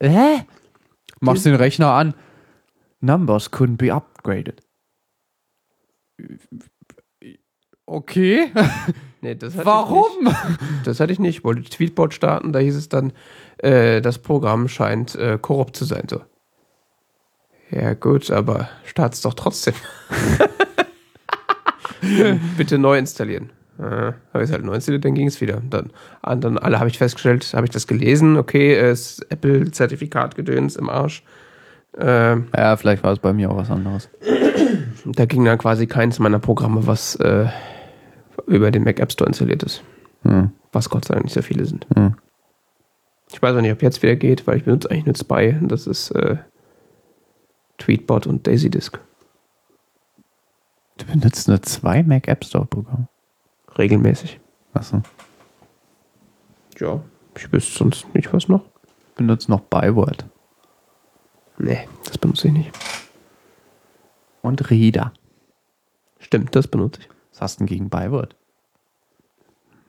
Speaker 2: Hä? Machst den Rechner an. Numbers couldn't be upgraded. Okay.
Speaker 1: Nee, das hatte Ich
Speaker 2: Warum?
Speaker 1: Das hatte ich nicht. Ich wollte Tweetbot starten, da hieß es dann, äh, das Programm scheint äh, korrupt zu sein. So. Ja, gut, aber start's doch trotzdem. Bitte neu installieren. Äh, habe ich es halt neu installiert, dann ging es wieder. Dann, dann alle habe ich festgestellt, habe ich das gelesen, okay, es ist Apple-Zertifikat-Gedöns im Arsch. Äh,
Speaker 2: Ja, vielleicht war es bei mir auch was anderes.
Speaker 1: da ging dann quasi keins meiner Programme, was äh, über den Mac App Store installiert ist.
Speaker 2: Hm.
Speaker 1: Was Gott sei Dank nicht so viele sind.
Speaker 2: Hm.
Speaker 1: Ich weiß auch nicht, ob jetzt wieder geht, weil ich benutze eigentlich nur zwei. Das ist äh, Tweetbot und DaisyDisk.
Speaker 2: Du benutzt nur zwei Mac App Store Programme.
Speaker 1: Regelmäßig.
Speaker 2: Achso.
Speaker 1: Ja. Ich wüsste sonst nicht, was noch.
Speaker 2: Benutzt noch Byword.
Speaker 1: Nee, das benutze ich nicht.
Speaker 2: Und Reader.
Speaker 1: Stimmt, das benutze ich.
Speaker 2: Was hast du denn gegen Byword?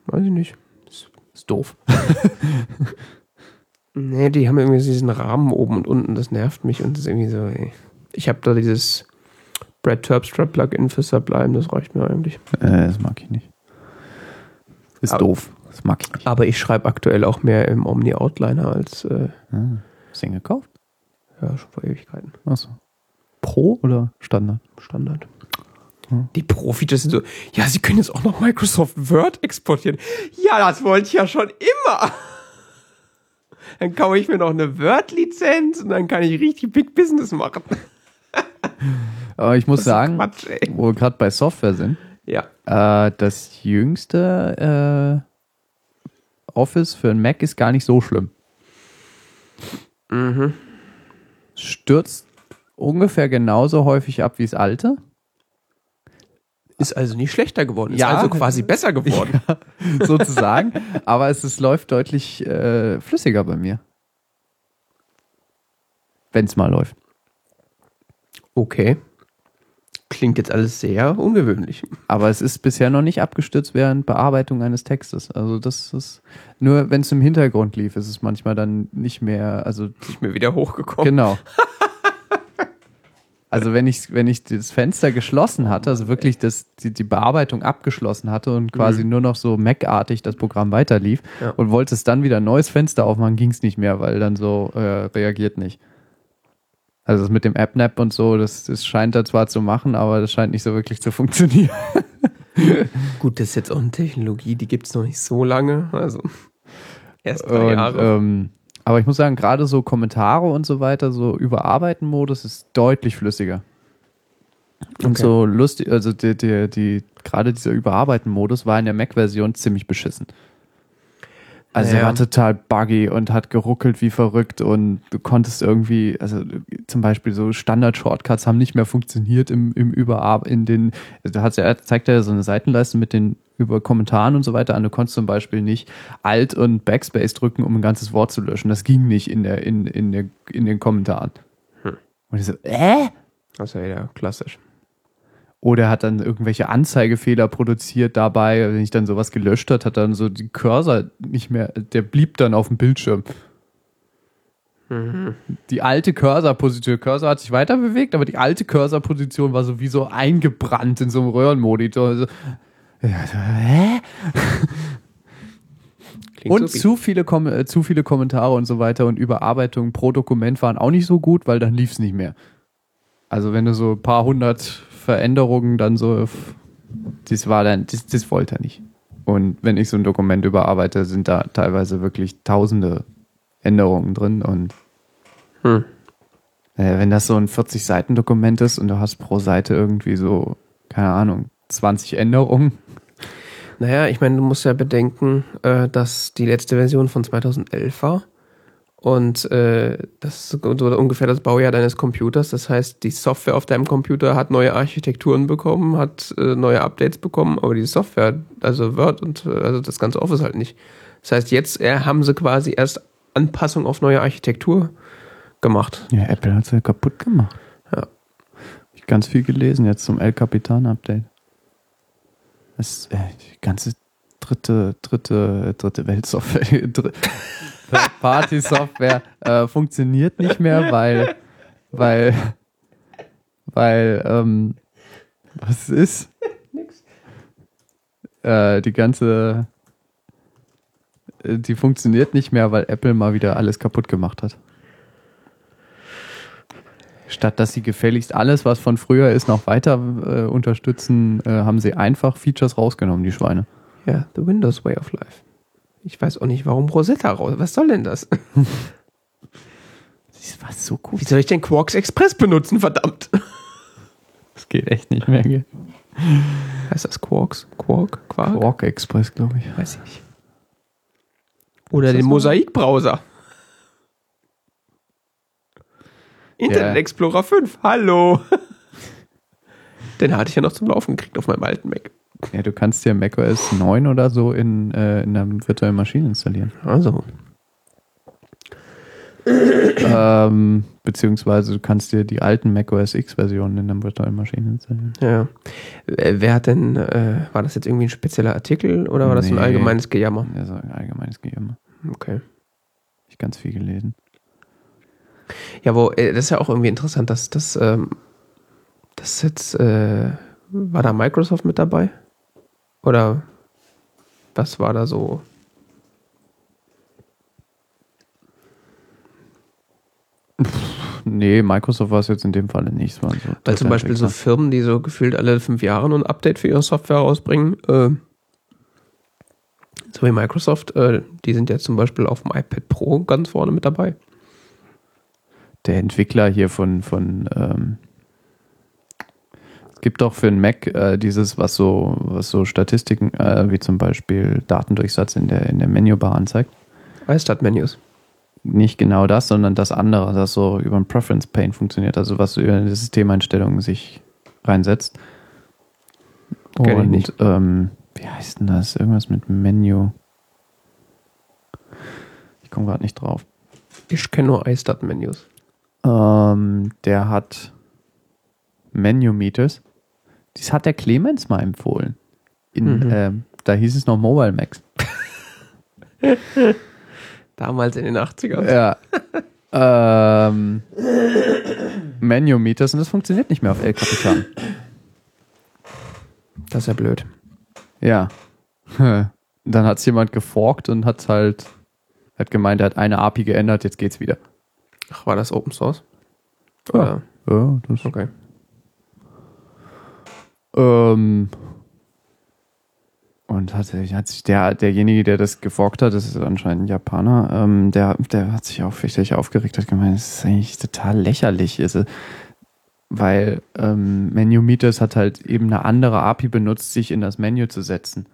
Speaker 1: Weiß ich nicht.
Speaker 2: Ist doof.
Speaker 1: Nee, die haben irgendwie diesen Rahmen oben und unten. Das nervt mich und das ist irgendwie so, ey. Ich habe da dieses Brad Terpstra Plugin für Sublime, das reicht mir eigentlich.
Speaker 2: Äh, das mag ich nicht. Ist
Speaker 1: Aber-
Speaker 2: doof. Das mag ich nicht.
Speaker 1: Aber ich schreibe aktuell auch mehr im Omni Outliner als äh,
Speaker 2: Ah, hast du den gekauft?
Speaker 1: ja, schon vor Ewigkeiten.
Speaker 2: Achso. Pro oder Standard?
Speaker 1: Standard. Die Pro-Features sind so, ja, sie können jetzt auch noch Microsoft Word exportieren. Ja, das wollte ich ja schon immer. Dann kaufe ich mir noch eine Word-Lizenz und dann kann ich richtig Big Business machen.
Speaker 2: Aber ich muss sagen,
Speaker 1: Quatsch,
Speaker 2: wo wir gerade bei Software sind,
Speaker 1: Ja.
Speaker 2: äh, das jüngste äh, Office für ein Mac ist gar nicht so schlimm.
Speaker 1: Mhm.
Speaker 2: Stürzt ungefähr genauso häufig ab wie das alte.
Speaker 1: Ist also nicht schlechter geworden. Ist
Speaker 2: Ja.
Speaker 1: also quasi besser geworden.
Speaker 2: sozusagen. Aber es ist, läuft deutlich äh, flüssiger bei mir. Wenn es mal läuft.
Speaker 1: Okay. Klingt jetzt alles sehr ungewöhnlich.
Speaker 2: Aber es ist bisher noch nicht abgestürzt während Bearbeitung eines Textes. Also das ist nur, wenn es im Hintergrund lief, ist es manchmal dann nicht mehr, also
Speaker 1: Ist mir wieder hochgekommen.
Speaker 2: genau. Also wenn ich, wenn ich das Fenster geschlossen hatte, also wirklich das, die, die Bearbeitung abgeschlossen hatte und quasi nur noch so Mac-artig das Programm weiterlief
Speaker 1: Ja.
Speaker 2: und wollte es dann wieder ein neues Fenster aufmachen, ging es nicht mehr, weil dann so äh, reagiert nicht. Also das mit dem AppNap und so, das, das scheint da zwar zu machen, aber das scheint nicht so wirklich zu funktionieren.
Speaker 1: Gut, das ist jetzt auch eine Technologie, die gibt es noch nicht so lange. Also erst drei
Speaker 2: Und,
Speaker 1: Jahre.
Speaker 2: ähm, aber ich muss sagen, gerade so Kommentare und so weiter, so Überarbeiten-Modus ist deutlich flüssiger. Und
Speaker 1: Okay.
Speaker 2: so lustig, also die, die, die, gerade dieser Überarbeiten-Modus war in der Mac-Version ziemlich beschissen. Also
Speaker 1: Ja.
Speaker 2: er war total buggy und hat geruckelt wie verrückt und du konntest irgendwie, also zum Beispiel so Standard-Shortcuts haben nicht mehr funktioniert im, im Überar in den, also da hat's ja, zeigt er ja so eine Seitenleiste mit den über Kommentaren und so weiter an. Du konntest zum Beispiel nicht Alt und Backspace drücken, um ein ganzes Wort zu löschen. Das ging nicht in, der, in, in, der, in den Kommentaren.
Speaker 1: Hm.
Speaker 2: Und ich so, äh?
Speaker 1: Das ist ja wieder klassisch.
Speaker 2: Oder er hat dann irgendwelche Anzeigefehler produziert dabei. Wenn ich dann sowas gelöscht hat, hat dann so die Cursor nicht mehr, der blieb dann auf dem Bildschirm.
Speaker 1: Mhm.
Speaker 2: Die alte Cursor-Position, Cursor hat sich weiter bewegt, aber die alte Cursor-Position war sowieso eingebrannt in so einem Röhrenmonitor. Also, hä? Und
Speaker 1: supi.
Speaker 2: zu viele, Kom äh, zu viele Kommentare und so weiter und Überarbeitungen pro Dokument waren auch nicht so gut, weil dann lief es nicht mehr. Also wenn du so ein paar hundert Veränderungen dann so, das war dann, das, das wollte er nicht. Und wenn ich so ein Dokument überarbeite, sind da teilweise wirklich tausende Änderungen drin und
Speaker 1: Hm.
Speaker 2: äh, wenn das so ein 40-Seiten-Dokument ist und du hast pro Seite irgendwie so, keine Ahnung, 20 Änderungen,
Speaker 1: Naja, ich meine, du musst ja bedenken, äh, dass die letzte Version von 2011 war. Und äh, das ist so ungefähr das Baujahr deines Computers. Das heißt, die Software auf deinem Computer hat neue Architekturen bekommen, hat äh, neue Updates bekommen, aber die Software, also Word und äh, also das ganze Office halt nicht. Das heißt, jetzt äh, haben sie quasi erst Anpassung auf neue Architektur gemacht.
Speaker 2: Ja, Apple hat es ja kaputt gemacht.
Speaker 1: Ja.
Speaker 2: Ich ganz viel gelesen jetzt zum El Capitan Update. Das äh, die ganze dritte, dritte, dritte Weltsoftware, Party-Software äh, funktioniert nicht mehr, weil, weil, weil, ähm, was ist?
Speaker 1: Nix.
Speaker 2: Äh, die ganze, äh, die funktioniert nicht mehr, weil Apple mal wieder alles kaputt gemacht hat. Statt dass sie gefälligst alles, was von früher ist, noch weiter äh, unterstützen, äh, haben sie einfach Features rausgenommen, die Schweine.
Speaker 1: Ja, the Windows Way of Life. Ich weiß auch nicht, warum Rosetta raus. Was soll denn das?
Speaker 2: Das war so gut.
Speaker 1: Wie soll ich denn Quarks Express benutzen, verdammt?
Speaker 2: Das geht echt nicht mehr. Gell?
Speaker 1: Heißt das Quarks? Quark? Quark?
Speaker 2: Quark Express, glaube ich.
Speaker 1: Weiß ich nicht. Oder den? Mosaik-Browser. Internet
Speaker 2: Ja.
Speaker 1: Explorer 5, hallo. Den hatte ich ja noch zum Laufen gekriegt auf meinem alten Mac.
Speaker 2: Ja, du kannst dir macOS 9 oder so in, äh, in einer virtuellen Maschine installieren.
Speaker 1: Also,
Speaker 2: ähm, beziehungsweise du kannst dir die alten macOS X-Versionen in einer virtuellen Maschine installieren.
Speaker 1: ja. Wer hat denn, äh, war das jetzt irgendwie ein spezieller Artikel oder war das ein
Speaker 2: Nee.
Speaker 1: allgemeines Gejammer?
Speaker 2: Also ein allgemeines Gejammer.
Speaker 1: Okay.
Speaker 2: Ich ganz viel gelesen.
Speaker 1: Ja, wo, äh, das ist ja auch irgendwie interessant, dass das, ähm, das jetzt, äh, war da Microsoft mit dabei? Oder was war da so?
Speaker 2: Nee, Microsoft war es jetzt in dem Falle nicht. So
Speaker 1: Weil zum Beispiel so. Firmen, die so gefühlt alle fünf Jahre ein Update für ihre Software rausbringen, äh, so wie Microsoft, äh, die sind ja zum Beispiel auf dem iPad Pro ganz vorne mit dabei.
Speaker 2: Der Entwickler hier von, von ähm, es gibt auch für den Mac äh, dieses, was so, was so Statistiken, äh, wie zum Beispiel Datendurchsatz in der, in der Menübar anzeigt.
Speaker 1: iStart-Menus.
Speaker 2: Nicht genau das, sondern das andere, das so über ein Preference Pane funktioniert, also was so über die Systemeinstellungen sich reinsetzt.
Speaker 1: Ich
Speaker 2: Und. Ähm, wie heißt denn das? Irgendwas mit Menü. Ich komme gerade nicht drauf.
Speaker 1: Ich kenne nur iStart-Menus.
Speaker 2: Ähm, der hat Menu Meters. Das hat der Clemens mal empfohlen. In,
Speaker 1: Mhm.
Speaker 2: ähm, da hieß es noch Mobile Max.
Speaker 1: Damals in den 80ern.
Speaker 2: Ja. ähm, Menu Meters und das funktioniert nicht mehr auf El Capitan.
Speaker 1: Das ist ja blöd.
Speaker 2: Ja. Dann hat es jemand geforkt und hat halt hat gemeint, er hat eine API geändert, jetzt geht's wieder.
Speaker 1: Ach, war das Open Source?
Speaker 2: Ja.
Speaker 1: Oder?
Speaker 2: Ja, das
Speaker 1: Okay.
Speaker 2: Ähm, und hat, sich- hat sich der, derjenige, der das geforkt hat, das ist anscheinend ein Japaner, ähm, der, der hat sich auch fürchterlich aufgeregt, hat gemeint, das ist eigentlich total lächerlich. Also, weil ähm, Menu Meters hat halt eben eine andere API benutzt, sich in das Menü zu setzen.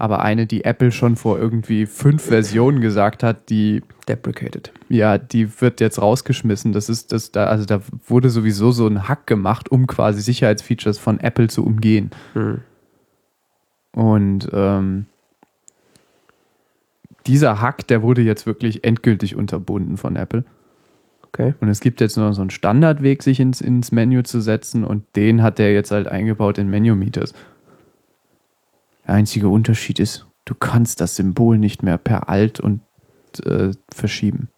Speaker 2: Aber eine, die Apple schon vor irgendwie fünf Versionen gesagt hat, die
Speaker 1: Deprecated.
Speaker 2: ja, die wird jetzt rausgeschmissen. Das ist das da, also da wurde sowieso so ein Hack gemacht, um quasi Sicherheitsfeatures von Apple zu umgehen.
Speaker 1: Hm.
Speaker 2: Und ähm, dieser Hack, der wurde jetzt wirklich endgültig unterbunden von Apple.
Speaker 1: Okay.
Speaker 2: Und es gibt jetzt nur so einen Standardweg, sich ins, ins Menü zu setzen und den hat der jetzt halt eingebaut in Menu Meters. Der einzige Unterschied ist, du kannst das Symbol nicht mehr per Alt und äh, verschieben.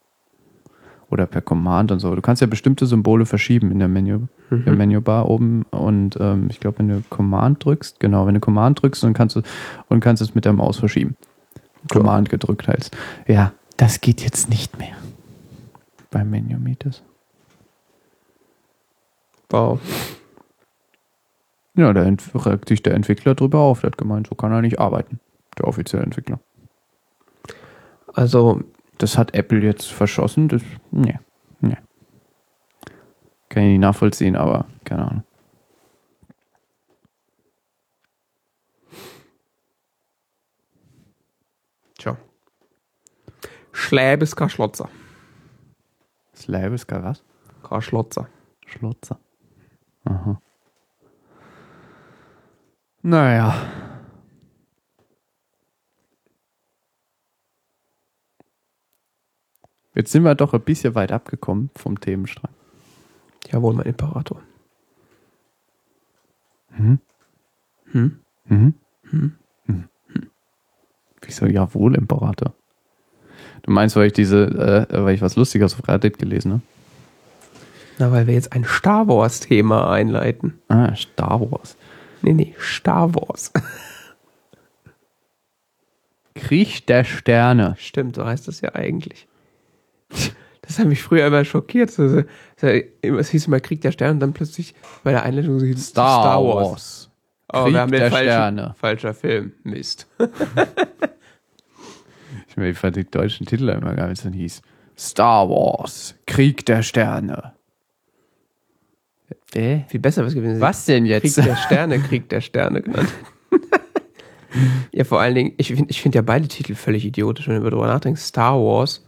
Speaker 2: Oder per Command und so. Du kannst ja bestimmte Symbole verschieben in der Menü,
Speaker 1: Mhm.
Speaker 2: im Menübar oben. Und ähm, ich glaube, wenn du Command drückst, genau, wenn du Command drückst, dann kannst du und kannst es mit der Maus verschieben. Command gedrückt hältst. Ja, das geht jetzt nicht mehr. Beim Menu Meters.
Speaker 1: Wow.
Speaker 2: Ja, da regt sich der Entwickler drüber auf. Der hat gemeint, so kann er nicht arbeiten. Der offizielle Entwickler.
Speaker 1: Also,
Speaker 2: Das hat Apple jetzt verschossen. Das, nee, nee. Kann ich nicht nachvollziehen, aber keine Ahnung.
Speaker 1: tja. Schläb ist kein Schlotzer.
Speaker 2: Gar was?
Speaker 1: Kein Schlotzer.
Speaker 2: Schlotzer. Aha. Naja. Jetzt sind wir doch ein bisschen weit abgekommen vom Themenstrang.
Speaker 1: Jawohl, mein Imperator.
Speaker 2: Mhm.
Speaker 1: Hm?
Speaker 2: Mhm. Mhm. Wieso jawohl, Imperator? Du meinst, weil ich diese, äh, weil ich was Lustiges auf Reddit gelesen habe?
Speaker 1: Na, weil wir jetzt ein Star Wars-Thema einleiten.
Speaker 2: Ah, Star Wars.
Speaker 1: Nee, nee, Star Wars.
Speaker 2: Krieg der Sterne.
Speaker 1: Stimmt, so heißt das ja eigentlich. Das hat mich früher immer schockiert. Es hieß immer Krieg der Sterne und dann plötzlich bei der Einleitung so hieß es
Speaker 2: Star, Wars.
Speaker 1: Oh,
Speaker 2: Krieg
Speaker 1: wir haben den
Speaker 2: der
Speaker 1: falschen,
Speaker 2: Sterne.
Speaker 1: Falscher Film. Mist.
Speaker 2: Ich meine, ich fand die deutschen Titel immer geil, wenn es dann hieß. Star Wars. Krieg der Sterne. Äh?
Speaker 1: Viel besser was gewesen.
Speaker 2: Was denn
Speaker 1: Krieg
Speaker 2: jetzt?
Speaker 1: der Sterne, Krieg der Sterne genannt. ja, vor allen Dingen, ich finde ich find ja beide Titel völlig idiotisch, wenn du darüber nachdenkst. Star Wars.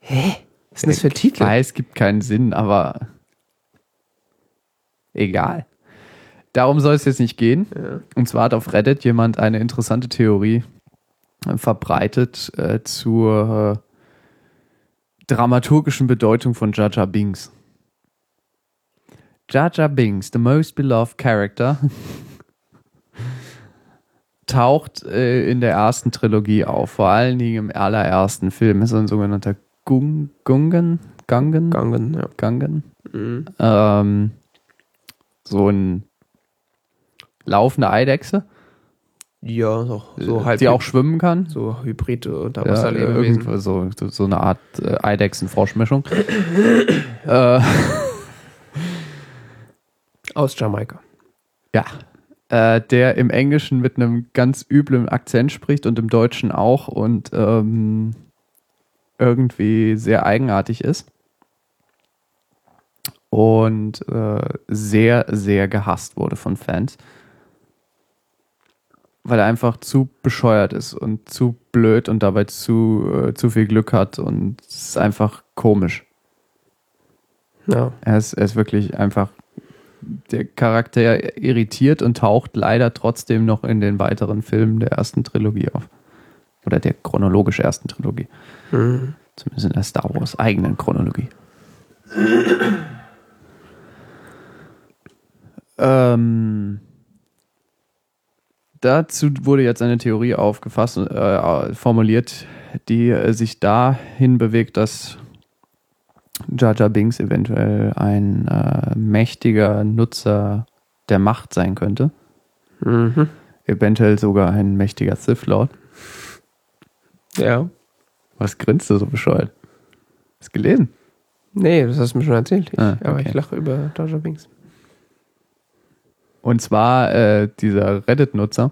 Speaker 1: Hä? Was sind das für
Speaker 2: Ich
Speaker 1: Titel?
Speaker 2: weiß, es gibt keinen Sinn, aber egal. Darum soll es jetzt nicht gehen.
Speaker 1: Ja.
Speaker 2: Und zwar hat auf Reddit jemand eine interessante Theorie äh, verbreitet äh, zur äh, dramaturgischen Bedeutung von Jar Binks. Jar Jar Binks, the most beloved character, taucht äh, in der ersten Trilogie auf, vor allen Dingen im allerersten Film. Ist ein sogenannter Gung, Gungen, Gangen,
Speaker 1: Gangen, ja.
Speaker 2: Gangen.
Speaker 1: Mhm.
Speaker 2: Ähm, so ein laufende Eidechse,
Speaker 1: Ja, so, so halb
Speaker 2: die auch schwimmen kann.
Speaker 1: so Hybrid oder
Speaker 2: Ja,
Speaker 1: Wasserlebewesen.
Speaker 2: irgendwo so, so, so eine Art äh, Eidechsen-Froschmischung. äh,
Speaker 1: Aus Jamaika.
Speaker 2: ja. Äh, der im Englischen mit einem ganz üblen Akzent spricht und im Deutschen auch und ähm, irgendwie sehr eigenartig ist. Und äh, sehr, sehr gehasst wurde von Fans. Weil er einfach zu bescheuert ist und zu blöd und dabei zu, äh, zu viel Glück hat und es ist einfach komisch.
Speaker 1: Ja.
Speaker 2: Er ist, er ist wirklich einfach, der Charakter irritiert und taucht leider trotzdem noch in den weiteren Filmen der ersten Trilogie auf. Oder der chronologisch ersten Trilogie.
Speaker 1: Mhm.
Speaker 2: Zumindest in der Star Wars eigenen Chronologie. ähm, dazu wurde jetzt eine Theorie aufgefasst, äh, formuliert, die äh, sich dahin bewegt, dass Jar Binks eventuell ein äh, mächtiger Nutzer der Macht sein könnte.
Speaker 1: Mhm.
Speaker 2: Eventuell sogar ein mächtiger Sith Lord.
Speaker 1: Ja.
Speaker 2: Was grinst du so bescheuert? Hast gelesen?
Speaker 1: Nee, das hast du mir schon erzählt. Ich,
Speaker 2: Ah,
Speaker 1: Aber
Speaker 2: okay.
Speaker 1: ich lache über Jar Binks.
Speaker 2: Und zwar äh, dieser Reddit-Nutzer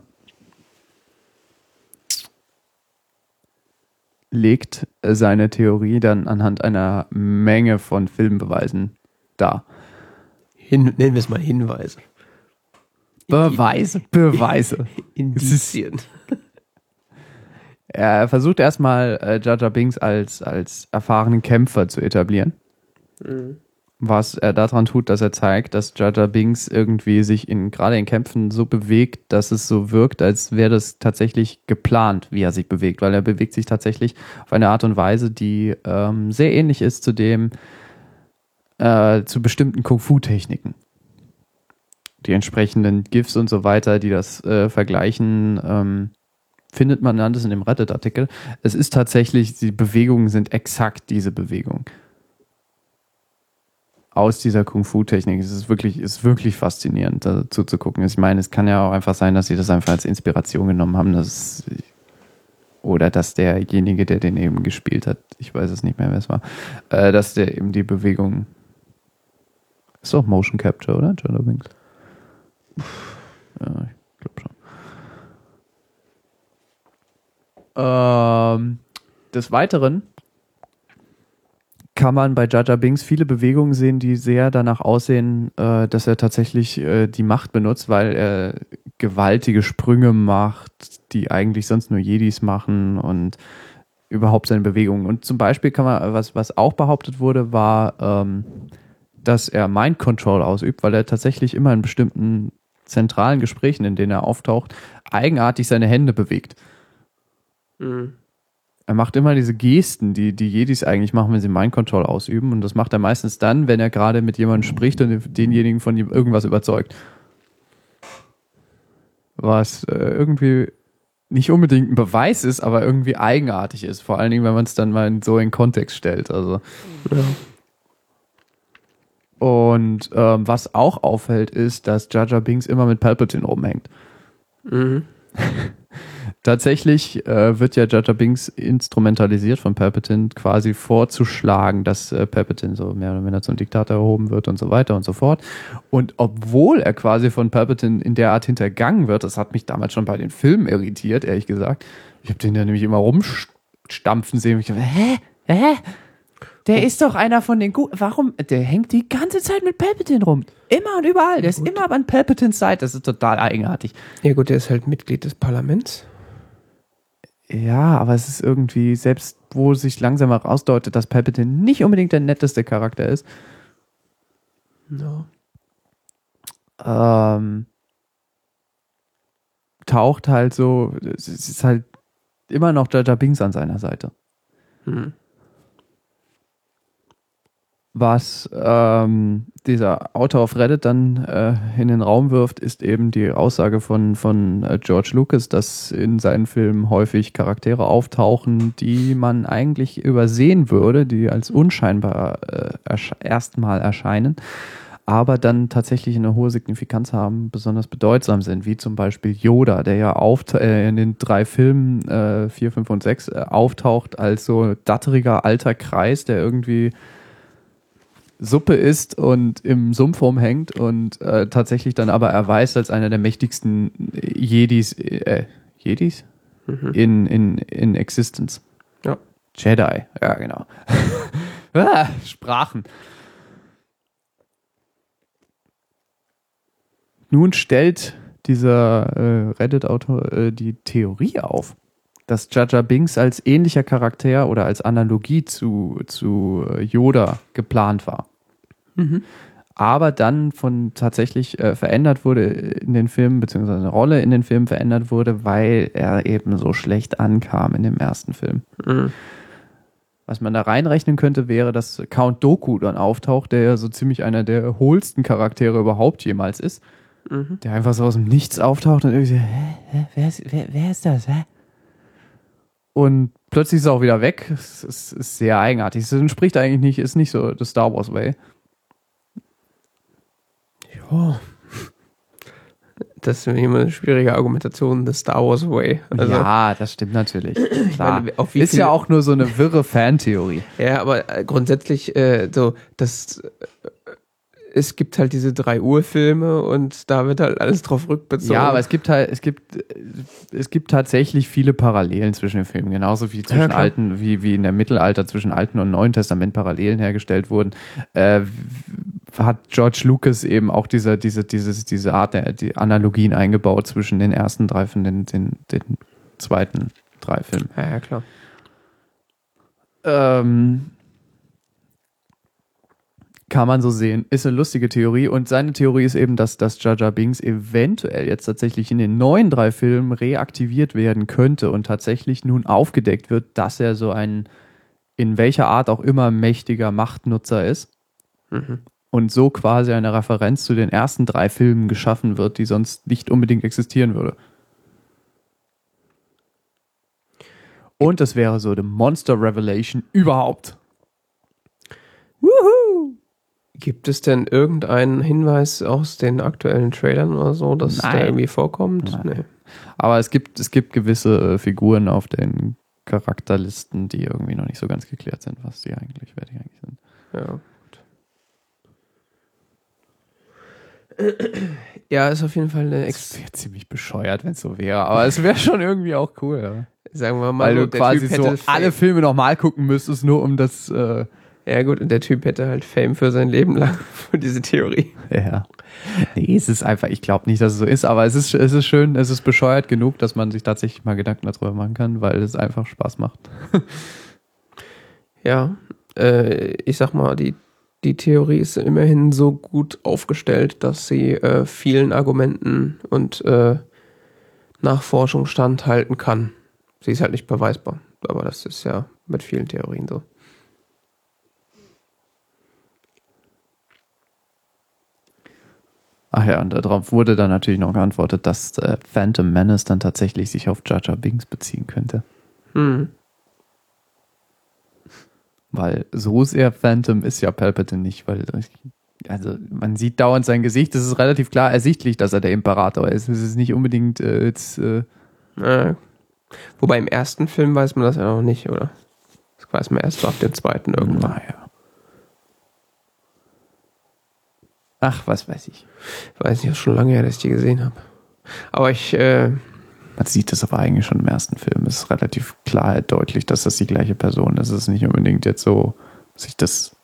Speaker 2: legt äh, seine Theorie dann anhand einer Menge von Filmbeweisen dar.
Speaker 1: Hin, nennen wir es mal Hinweise.
Speaker 2: Beweise, Beweise.
Speaker 1: Indizien.
Speaker 2: Er versucht erstmal äh, Jar Binks als, als erfahrenen Kämpfer zu etablieren.
Speaker 1: Mhm.
Speaker 2: Was er daran tut, dass er zeigt, dass Jaja Binks irgendwie sich in, gerade in Kämpfen so bewegt, dass es so wirkt, als wäre das tatsächlich geplant, wie er sich bewegt, weil er bewegt sich tatsächlich auf eine Art und Weise, die ähm, sehr ähnlich ist zu dem, äh, zu bestimmten Kung-Fu-Techniken. Die entsprechenden GIFs und so weiter, die das äh, vergleichen, ähm, findet man alles in dem Reddit-Artikel. Es ist tatsächlich, die Bewegungen sind exakt diese Bewegungen aus dieser Kung-Fu-Technik. Es ist wirklich, ist wirklich faszinierend, dazu zu gucken. Ich meine, es kann ja auch einfach sein, dass sie das einfach als Inspiration genommen haben, dass, oder dass derjenige, der den eben gespielt hat, ich weiß es nicht mehr, wer es war, äh, dass der eben die Bewegung. Ist doch Motion Capture, oder? John Winks. Ja, ich glaube schon. Ähm, des Weiteren kann man bei Jaja Binks viele Bewegungen sehen, die sehr danach aussehen, äh, dass er tatsächlich äh, die Macht benutzt, weil er gewaltige Sprünge macht, die eigentlich sonst nur Jedis machen und überhaupt seine Bewegungen. Und zum Beispiel kann man, was, was auch behauptet wurde, war, ähm, dass er Mind Control ausübt, weil er tatsächlich immer in bestimmten zentralen Gesprächen, in denen er auftaucht, eigenartig seine Hände bewegt. Mhm er macht immer diese Gesten, die die Jedis eigentlich machen, wenn sie Mind Control ausüben. Und das macht er meistens dann, wenn er gerade mit jemandem spricht und denjenigen von ihm irgendwas überzeugt. Was äh, irgendwie nicht unbedingt ein Beweis ist, aber irgendwie eigenartig ist. Vor allen Dingen, wenn man es dann mal in, so in Kontext stellt. Also. Ja. Und ähm, was auch auffällt, ist, dass Jaja Binks immer mit Palpatine rumhängt. Mhm. Tatsächlich äh, wird ja Jaja Binks instrumentalisiert von Palpatine, quasi vorzuschlagen, dass äh, Palpatine so mehr oder minder zum Diktator erhoben wird und so weiter und so fort. Und obwohl er quasi von Palpatine in der Art hintergangen wird, das hat mich damals schon bei den Filmen irritiert, ehrlich gesagt. Ich habe den ja nämlich immer rumstampfen sehen. Und ich dachte, hä? Hä? Der ist doch einer von den guten. Warum? Der hängt die ganze Zeit mit Palpatine rum. Immer und überall. Der ist gut. immer an Palpatines Seite. Das ist total eigenartig.
Speaker 1: Ja gut, der ist halt Mitglied des Parlaments.
Speaker 2: Ja, aber es ist irgendwie, selbst wo sich langsam herausdeutet, dass Palpatine nicht unbedingt der netteste Charakter ist. No. Ähm, taucht halt so, es ist halt immer noch Jar Binks an seiner Seite. Hm was ähm, dieser Autor auf Reddit dann äh, in den Raum wirft, ist eben die Aussage von, von äh, George Lucas, dass in seinen Filmen häufig Charaktere auftauchen, die man eigentlich übersehen würde, die als unscheinbar äh, ersch erstmal erscheinen, aber dann tatsächlich eine hohe Signifikanz haben, besonders bedeutsam sind, wie zum Beispiel Yoda, der ja äh, in den drei Filmen äh, 4, 5 und 6 äh, auftaucht als so datteriger alter Kreis, der irgendwie Suppe isst und im Sumpf rumhängt und äh, tatsächlich dann aber erweist als einer der mächtigsten Jedis, äh, Jedis? Mhm. In, in, in Existence. Ja. Jedi, ja, genau. ah, Sprachen. Nun stellt dieser äh, Reddit-Autor äh, die Theorie auf, dass Jaja Binks als ähnlicher Charakter oder als Analogie zu, zu äh, Yoda geplant war. Mhm. Aber dann von tatsächlich äh, verändert wurde in den Filmen, beziehungsweise eine Rolle in den Filmen verändert wurde, weil er eben so schlecht ankam in dem ersten Film. Mhm. Was man da reinrechnen könnte, wäre, dass Count Doku dann auftaucht, der ja so ziemlich einer der hohlsten Charaktere überhaupt jemals ist. Mhm. Der einfach so aus dem Nichts auftaucht und irgendwie so, hä, hä, wer, ist, wer, wer ist das? Hä? Und plötzlich ist er auch wieder weg. Es ist, ist sehr eigenartig. Es entspricht eigentlich nicht, ist nicht so das Star Wars Way.
Speaker 1: Ja. Das ist immer eine schwierige Argumentation des Star Wars Way.
Speaker 2: Also, ja, das stimmt natürlich. Klar. Meine, ist ja auch nur so eine wirre Fantheorie.
Speaker 1: Ja, aber grundsätzlich äh, so, das es gibt halt diese drei Urfilme und da wird halt alles drauf rückbezogen.
Speaker 2: Ja, aber es gibt halt, es gibt, es gibt tatsächlich viele Parallelen zwischen den Filmen, genauso wie zwischen ja, alten, wie, wie in der Mittelalter zwischen Alten und Neuen Testament Parallelen hergestellt wurden. Äh, hat George Lucas eben auch diese, diese, diese, diese Art der die Analogien eingebaut zwischen den ersten drei und den, den, den zweiten drei Filmen.
Speaker 1: Ja, ja klar.
Speaker 2: Ähm, Kann man so sehen. Ist eine lustige Theorie. Und seine Theorie ist eben, dass, Jar Jar Binks eventuell jetzt tatsächlich in den neuen drei Filmen reaktiviert werden könnte und tatsächlich nun aufgedeckt wird, dass er so ein in welcher Art auch immer mächtiger Machtnutzer ist.
Speaker 1: Mhm.
Speaker 2: Und so quasi eine Referenz zu den ersten drei Filmen geschaffen wird, die sonst nicht unbedingt existieren würde. Und das wäre so the Monster Revelation überhaupt.
Speaker 1: Woohoo! Gibt es denn irgendeinen Hinweis aus den aktuellen Trailern oder so, dass
Speaker 2: Nein.
Speaker 1: der irgendwie vorkommt?
Speaker 2: Nein.
Speaker 1: Nee.
Speaker 2: Aber es gibt, es gibt gewisse äh, Figuren auf den Charakterlisten, die irgendwie noch nicht so ganz geklärt sind, was die eigentlich, wer die eigentlich sind.
Speaker 1: Ja, gut. Ja, ist auf jeden Fall eine Ex
Speaker 2: Es wäre ziemlich bescheuert, wenn es so wäre, aber es wäre schon irgendwie auch cool, ja.
Speaker 1: sagen wir mal,
Speaker 2: Weil du quasi so alle Filme nochmal gucken müsstest, nur um das, äh,
Speaker 1: Ja gut, und der Typ hätte halt Fame für sein Leben lang für diese Theorie.
Speaker 2: ja. Nee, es ist einfach, ich glaube nicht, dass es so ist, aber es ist, es ist schön, es ist bescheuert genug, dass man sich tatsächlich mal Gedanken darüber machen kann, weil es einfach Spaß macht.
Speaker 1: Ja, äh, ich sag mal, die, die Theorie ist immerhin so gut aufgestellt, dass sie äh, vielen Argumenten und äh, Nachforschung standhalten kann. Sie ist halt nicht beweisbar, aber das ist ja mit vielen Theorien so.
Speaker 2: Ach ja, und darauf wurde dann natürlich noch geantwortet, dass äh, Phantom Menace dann tatsächlich sich auf Jar Jar Binks beziehen könnte.
Speaker 1: Hm.
Speaker 2: Weil so sehr Phantom ist ja Palpatine nicht, weil also man sieht dauernd sein Gesicht, es ist relativ klar ersichtlich, dass er der Imperator ist. Es ist nicht unbedingt äh, jetzt, äh,
Speaker 1: Äh, wobei im ersten Film weiß man das ja noch nicht, oder? Das weiß man erst so ab dem zweiten irgendwann.
Speaker 2: naja. Ach, was weiß ich.
Speaker 1: Weiß nicht, ist schon lange her, dass ich die gesehen habe. Aber ich, äh,
Speaker 2: Man sieht es aber eigentlich schon im ersten Film. Es ist relativ klar deutlich, dass das die gleiche Person ist. Es ist nicht unbedingt jetzt so, dass ich das,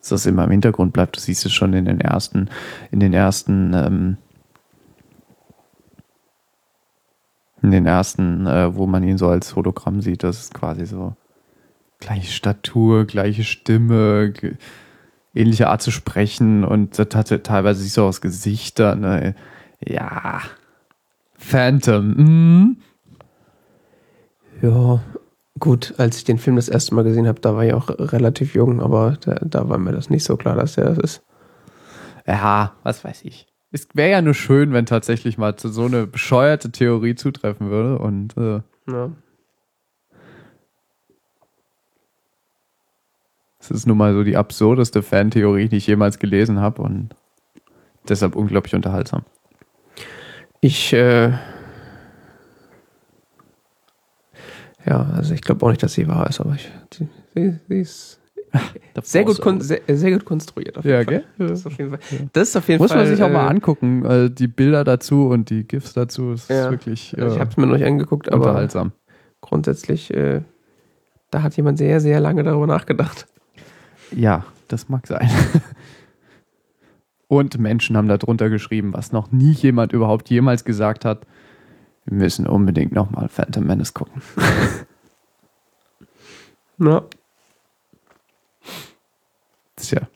Speaker 2: dass das immer im Hintergrund bleibt. Du siehst es schon in den ersten, in den ersten, ähm, in den ersten, äh, wo man ihn so als Hologramm sieht. Das ist quasi so gleiche Statur, gleiche Stimme, ähnliche Art zu sprechen und das hatte teilweise sich so aus Gesichtern. Ne? Ja. Phantom. Mhm.
Speaker 1: ja, gut, als ich den Film das erste Mal gesehen habe, da war ich auch relativ jung, aber da, da war mir das nicht so klar, dass der das ist.
Speaker 2: Ja, was weiß ich. Es wäre ja nur schön, wenn tatsächlich mal so eine bescheuerte Theorie zutreffen würde. Und äh,
Speaker 1: Ja.
Speaker 2: Es ist nun mal so die absurdeste Fantheorie, die ich jemals gelesen habe und deshalb unglaublich unterhaltsam.
Speaker 1: Ich, äh, ja, also ich glaube auch nicht, dass sie wahr ist, aber ich, sie, sie, sie ist sehr gut, sehr, sehr gut konstruiert. Auf jeden
Speaker 2: Ja,
Speaker 1: Fall.
Speaker 2: gell?
Speaker 1: Das ist auf jeden Fall. Das ist auf jeden
Speaker 2: Muss
Speaker 1: Fall.
Speaker 2: man sich auch mal
Speaker 1: äh,
Speaker 2: angucken. Äh, die Bilder dazu und die GIFs dazu. Es
Speaker 1: Ja.
Speaker 2: ist wirklich äh,
Speaker 1: Also ich habe es mir noch nicht angeguckt, aber
Speaker 2: unterhaltsam.
Speaker 1: grundsätzlich, äh, da hat jemand sehr, sehr lange darüber nachgedacht.
Speaker 2: Ja, das mag sein. Und Menschen haben da drunter geschrieben, was noch nie jemand überhaupt jemals gesagt hat. Wir müssen unbedingt nochmal Phantom Menace gucken.
Speaker 1: Ja.
Speaker 2: Tja.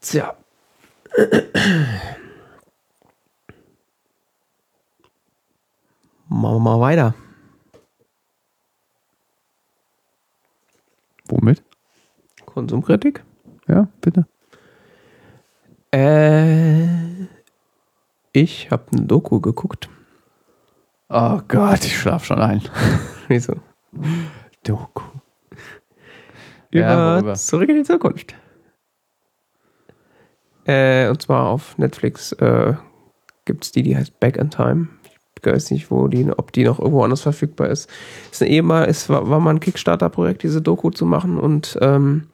Speaker 1: Tja. Machen wir mal weiter.
Speaker 2: Womit?
Speaker 1: Konsumkritik?
Speaker 2: Ja, bitte.
Speaker 1: Äh, ich habe eine Doku geguckt.
Speaker 2: Oh Gott, ich schlaf schon ein.
Speaker 1: Wieso?
Speaker 2: Doku.
Speaker 1: Über
Speaker 2: Ja?
Speaker 1: Zurück in die Zukunft. Äh, und zwar auf Netflix äh, gibt es die, die heißt Back in Time. Ich weiß nicht, wo die, ob die noch irgendwo anders verfügbar ist. Ist eine ehemal, es war, war mal ein Kickstarter-Projekt, diese Doku zu machen und ähm,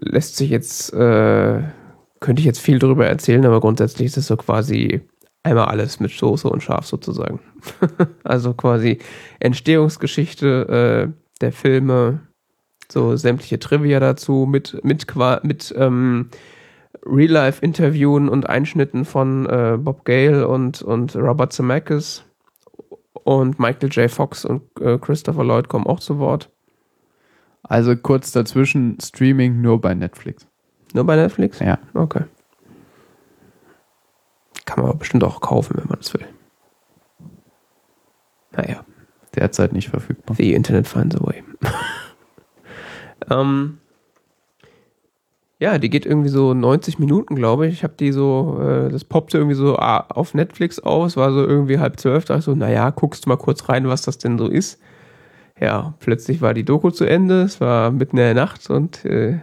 Speaker 1: lässt sich jetzt, äh, könnte ich jetzt viel darüber erzählen, aber grundsätzlich ist es so quasi einmal alles mit Soße und Schaf sozusagen. also quasi Entstehungsgeschichte äh, der Filme, so sämtliche Trivia dazu, mit, mit, mit ähm, Real-Life-Interviewen und Einschnitten von äh, Bob Gale und, und Robert Zemeckis und Michael J. Fox und äh, Christopher Lloyd kommen auch zu Wort.
Speaker 2: Also kurz dazwischen, Streaming nur bei Netflix.
Speaker 1: Nur bei Netflix?
Speaker 2: Ja.
Speaker 1: Okay. Kann man aber bestimmt auch kaufen, wenn man das will. Naja,
Speaker 2: Derzeit nicht verfügbar.
Speaker 1: the Internet finds a way. ähm, ja, die geht irgendwie so 90 Minuten, glaube ich. Ich habe die so, äh, das poppte irgendwie so ah, auf Netflix aus, war so irgendwie halb zwölf. Da dachte ich so, naja, guckst du mal kurz rein, was das denn so ist. Ja, plötzlich war die Doku zu Ende, es war mitten in der Nacht und äh,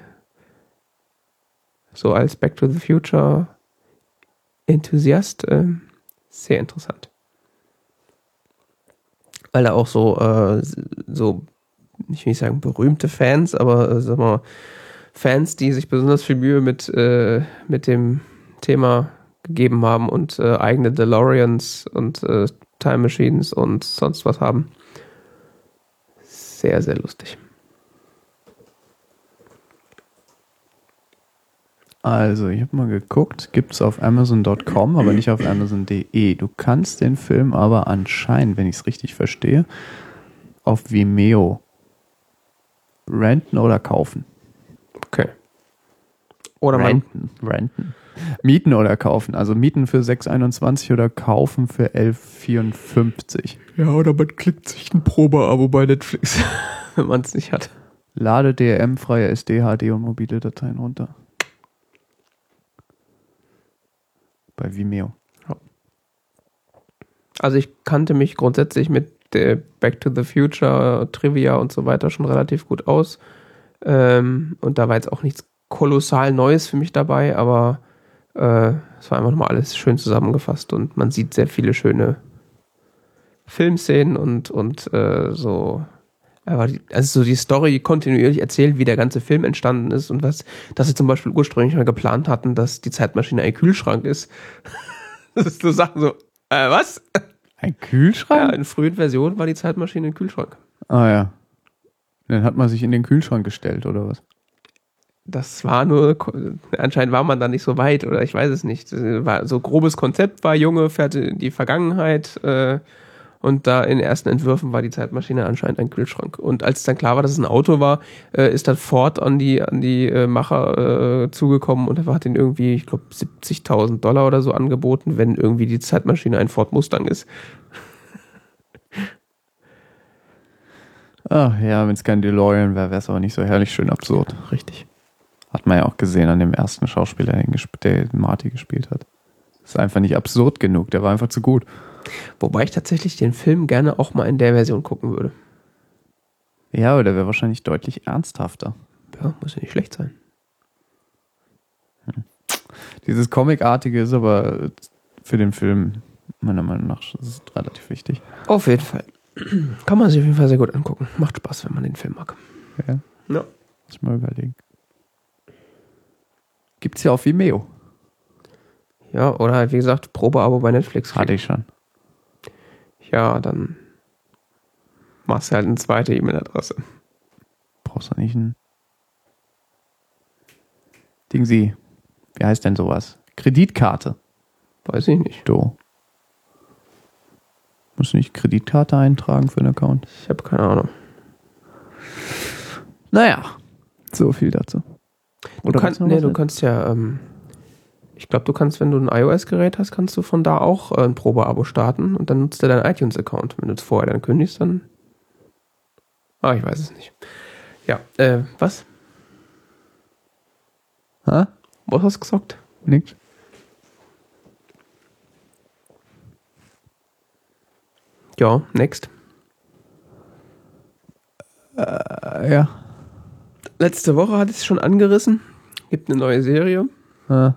Speaker 1: so als Back to the Future Enthusiast ähm, sehr interessant. Weil da auch so, äh, so, ich will nicht sagen berühmte Fans, aber äh, sag mal, Fans, die sich besonders viel Mühe mit, äh, mit dem Thema gegeben haben und äh, eigene DeLoreans und äh, Time Machines und sonst was haben. Sehr, sehr lustig.
Speaker 2: Also, ich habe mal geguckt, gibt es auf Amazon.com, aber nicht auf Amazon.de. Du kannst den Film aber anscheinend, wenn ich es richtig verstehe, auf Vimeo renten oder kaufen.
Speaker 1: Okay. Oder man,
Speaker 2: renten. Mieten oder kaufen. Also mieten für 6,21 oder kaufen für 11,54.
Speaker 1: ja, oder man klickt sich ein Probeabo bei Netflix, wenn man es nicht hat.
Speaker 2: Lade DRM-freie SD, HD und mobile Dateien runter. Bei Vimeo.
Speaker 1: Also ich kannte mich grundsätzlich mit der Back to the Future Trivia und so weiter schon relativ gut aus. Ähm, und da war jetzt auch nichts kolossal Neues für mich dabei, aber äh, es war einfach nochmal alles schön zusammengefasst und man sieht sehr viele schöne Filmszenen und, und äh, so. Also so die Story kontinuierlich erzählt, wie der ganze Film entstanden ist und was, dass sie zum Beispiel ursprünglich mal geplant hatten, dass die Zeitmaschine ein Kühlschrank ist. das ist so Sachen so, äh, was?
Speaker 2: Ein
Speaker 1: Ja,
Speaker 2: Kühlschrank?
Speaker 1: in frühen Versionen war die Zeitmaschine ein Kühlschrank.
Speaker 2: Ah ja. Dann hat man sich in den Kühlschrank gestellt, oder was?
Speaker 1: Das war nur, anscheinend war man da nicht so weit oder ich weiß es nicht. War so grobes Konzept war Junge, fährt in die Vergangenheit äh, und da in ersten Entwürfen war die Zeitmaschine anscheinend ein Kühlschrank. Und als dann klar war, dass es ein Auto war, äh, ist dann Ford an die an die äh, Macher äh, zugekommen und er hat ihnen irgendwie, ich glaube, 70.000 Dollar oder so angeboten, wenn irgendwie die Zeitmaschine ein Ford Mustang ist.
Speaker 2: Ach ja, wenn es kein DeLorean wäre, wäre es aber nicht so herrlich schön absurd.
Speaker 1: Richtig.
Speaker 2: Hat man ja auch gesehen an dem ersten Schauspieler, den der Marty gespielt hat. Ist einfach nicht absurd genug, der war einfach zu gut.
Speaker 1: Wobei ich tatsächlich den Film gerne auch mal in der Version gucken würde.
Speaker 2: Ja, aber der wäre wahrscheinlich deutlich ernsthafter.
Speaker 1: Ja, muss ja nicht schlecht sein.
Speaker 2: Dieses Comicartige ist aber für den Film meiner Meinung nach relativ wichtig.
Speaker 1: Auf jeden Fall. Kann man sich auf jeden Fall sehr gut angucken. Macht Spaß, wenn man den Film mag.
Speaker 2: Ja,
Speaker 1: Ja.
Speaker 2: muss ich mal überlegen. Gibt's ja auf Vimeo.
Speaker 1: Ja, oder halt, wie gesagt, Probeabo bei Netflix.
Speaker 2: Hatte ich schon.
Speaker 1: Ja, dann machst du halt eine zweite E-Mail-Adresse.
Speaker 2: Brauchst du nicht ein Ding Sie. Wie heißt denn sowas? Kreditkarte.
Speaker 1: Weiß ich nicht.
Speaker 2: Do. Musst du nicht Kreditkarte eintragen für einen Account?
Speaker 1: Ich habe keine Ahnung.
Speaker 2: Naja, so viel dazu.
Speaker 1: Du,
Speaker 2: noch
Speaker 1: nee, du kannst ja, ähm, ich glaube, du kannst, wenn du ein iOS-Gerät hast, kannst du von da auch äh, ein Probeabo starten und dann nutzt du deinen iTunes-Account. Wenn du es vorher dann kündigst, dann. Ah, ich weiß es nicht. Ja, äh, was?
Speaker 2: Hä?
Speaker 1: Was hast du gesagt?
Speaker 2: Nix?
Speaker 1: Ja, next.
Speaker 2: Äh, ja.
Speaker 1: Letzte Woche hatte ich es schon angerissen. Gibt eine neue Serie.
Speaker 2: Äh,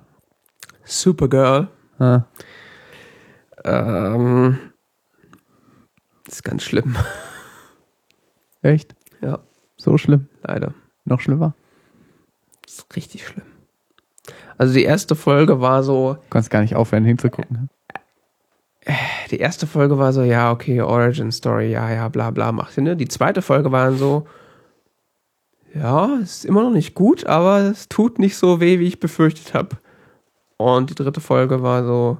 Speaker 1: Supergirl.
Speaker 2: äh.
Speaker 1: Ähm, ist ganz schlimm.
Speaker 2: Echt?
Speaker 1: Ja,
Speaker 2: So schlimm?
Speaker 1: leider.
Speaker 2: Noch schlimmer?
Speaker 1: Ist richtig schlimm. Also die erste Folge war so,
Speaker 2: Du kannst gar nicht aufhören hinzugucken.
Speaker 1: die erste Folge war so, ja, okay, Origin Story, ja, ja, bla bla, macht Sinn. Ne? Die zweite Folge war dann so, ja, es ist immer noch nicht gut, aber es tut nicht so weh, wie ich befürchtet habe. Und die dritte Folge war so,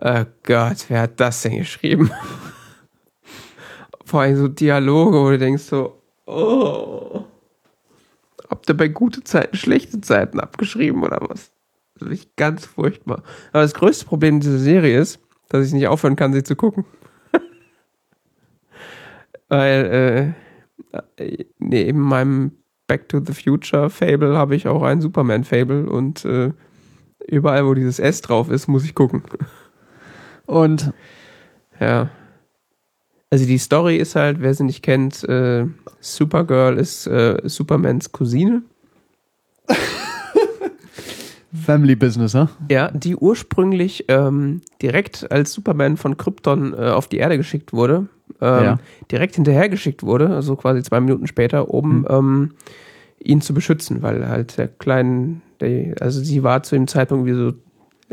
Speaker 1: oh Gott, wer hat das denn geschrieben? Vor allem so Dialoge, wo du denkst so, Oh. Habt ihr bei gute Zeiten schlechte Zeiten abgeschrieben oder was? Das ist ganz furchtbar. Aber das größte Problem dieser Serie ist, dass ich nicht aufhören kann, sie zu gucken. Weil äh, neben meinem Back to the Future Fable habe ich auch ein Superman Fable und äh, überall, wo dieses S drauf ist, muss ich gucken.
Speaker 2: Und
Speaker 1: Ja. Also die Story ist halt, wer sie nicht kennt, äh, Supergirl ist äh, Supermans Cousine.
Speaker 2: Family Business, ne?
Speaker 1: Ja, die ursprünglich ähm, direkt als Superman von Krypton äh, auf die Erde geschickt wurde, ähm,
Speaker 2: Ja.
Speaker 1: direkt hinterhergeschickt wurde, also quasi zwei Minuten später, um ähm, ihn zu beschützen, weil halt der kleinen, der, also sie war zu dem Zeitpunkt wie so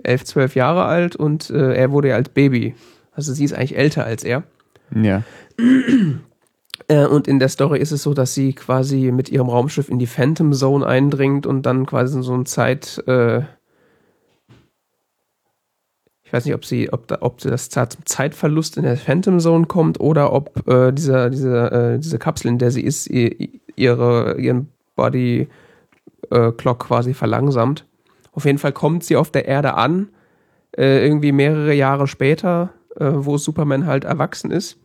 Speaker 1: elf, zwölf Jahre alt und äh, er wurde ja als Baby. Also sie ist eigentlich älter als er.
Speaker 2: Ja.
Speaker 1: Äh, und in der Story ist es so, dass sie quasi mit ihrem Raumschiff in die Phantom Zone eindringt und dann quasi in so eine Zeit, äh, ich weiß nicht, ob sie, ob, da, ob das zum Zeitverlust in der Phantom Zone kommt oder ob äh, dieser, dieser, äh, diese Kapsel, in der sie ist, ihr, ihre, ihren Body äh, Clock quasi verlangsamt. Auf jeden Fall kommt sie auf der Erde an, äh, irgendwie mehrere Jahre später, äh, wo Superman halt erwachsen ist.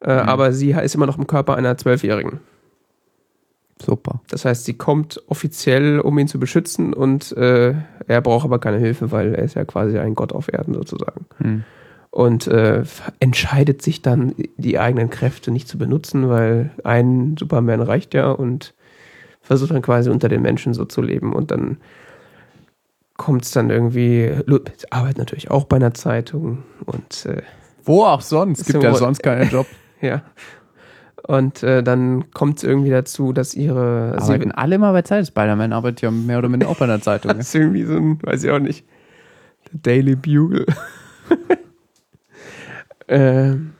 Speaker 1: Äh, Aber sie ist immer noch im Körper einer Zwölfjährigen.
Speaker 2: Super.
Speaker 1: Das heißt, sie kommt offiziell, um ihn zu beschützen und äh, er braucht aber keine Hilfe, weil er ist ja quasi ein Gott auf Erden sozusagen.
Speaker 2: Hm.
Speaker 1: Und äh, entscheidet sich dann, die eigenen Kräfte nicht zu benutzen, weil ein Superman reicht ja und versucht dann quasi unter den Menschen so zu leben. Und dann kommt es dann irgendwie, arbeitet natürlich auch bei einer Zeitung und äh,
Speaker 2: Wo auch sonst? Gibt
Speaker 1: ja
Speaker 2: sonst keinen Job.
Speaker 1: ja. Und äh, dann kommt es irgendwie dazu, dass ihre sie-
Speaker 2: Arbeiten alle mal bei Zeit. Spider-Man arbeitet ja mehr oder minder auch bei einer Zeitung.
Speaker 1: Das ist irgendwie so ein, weiß ich auch nicht, der Daily Bugle. ähm,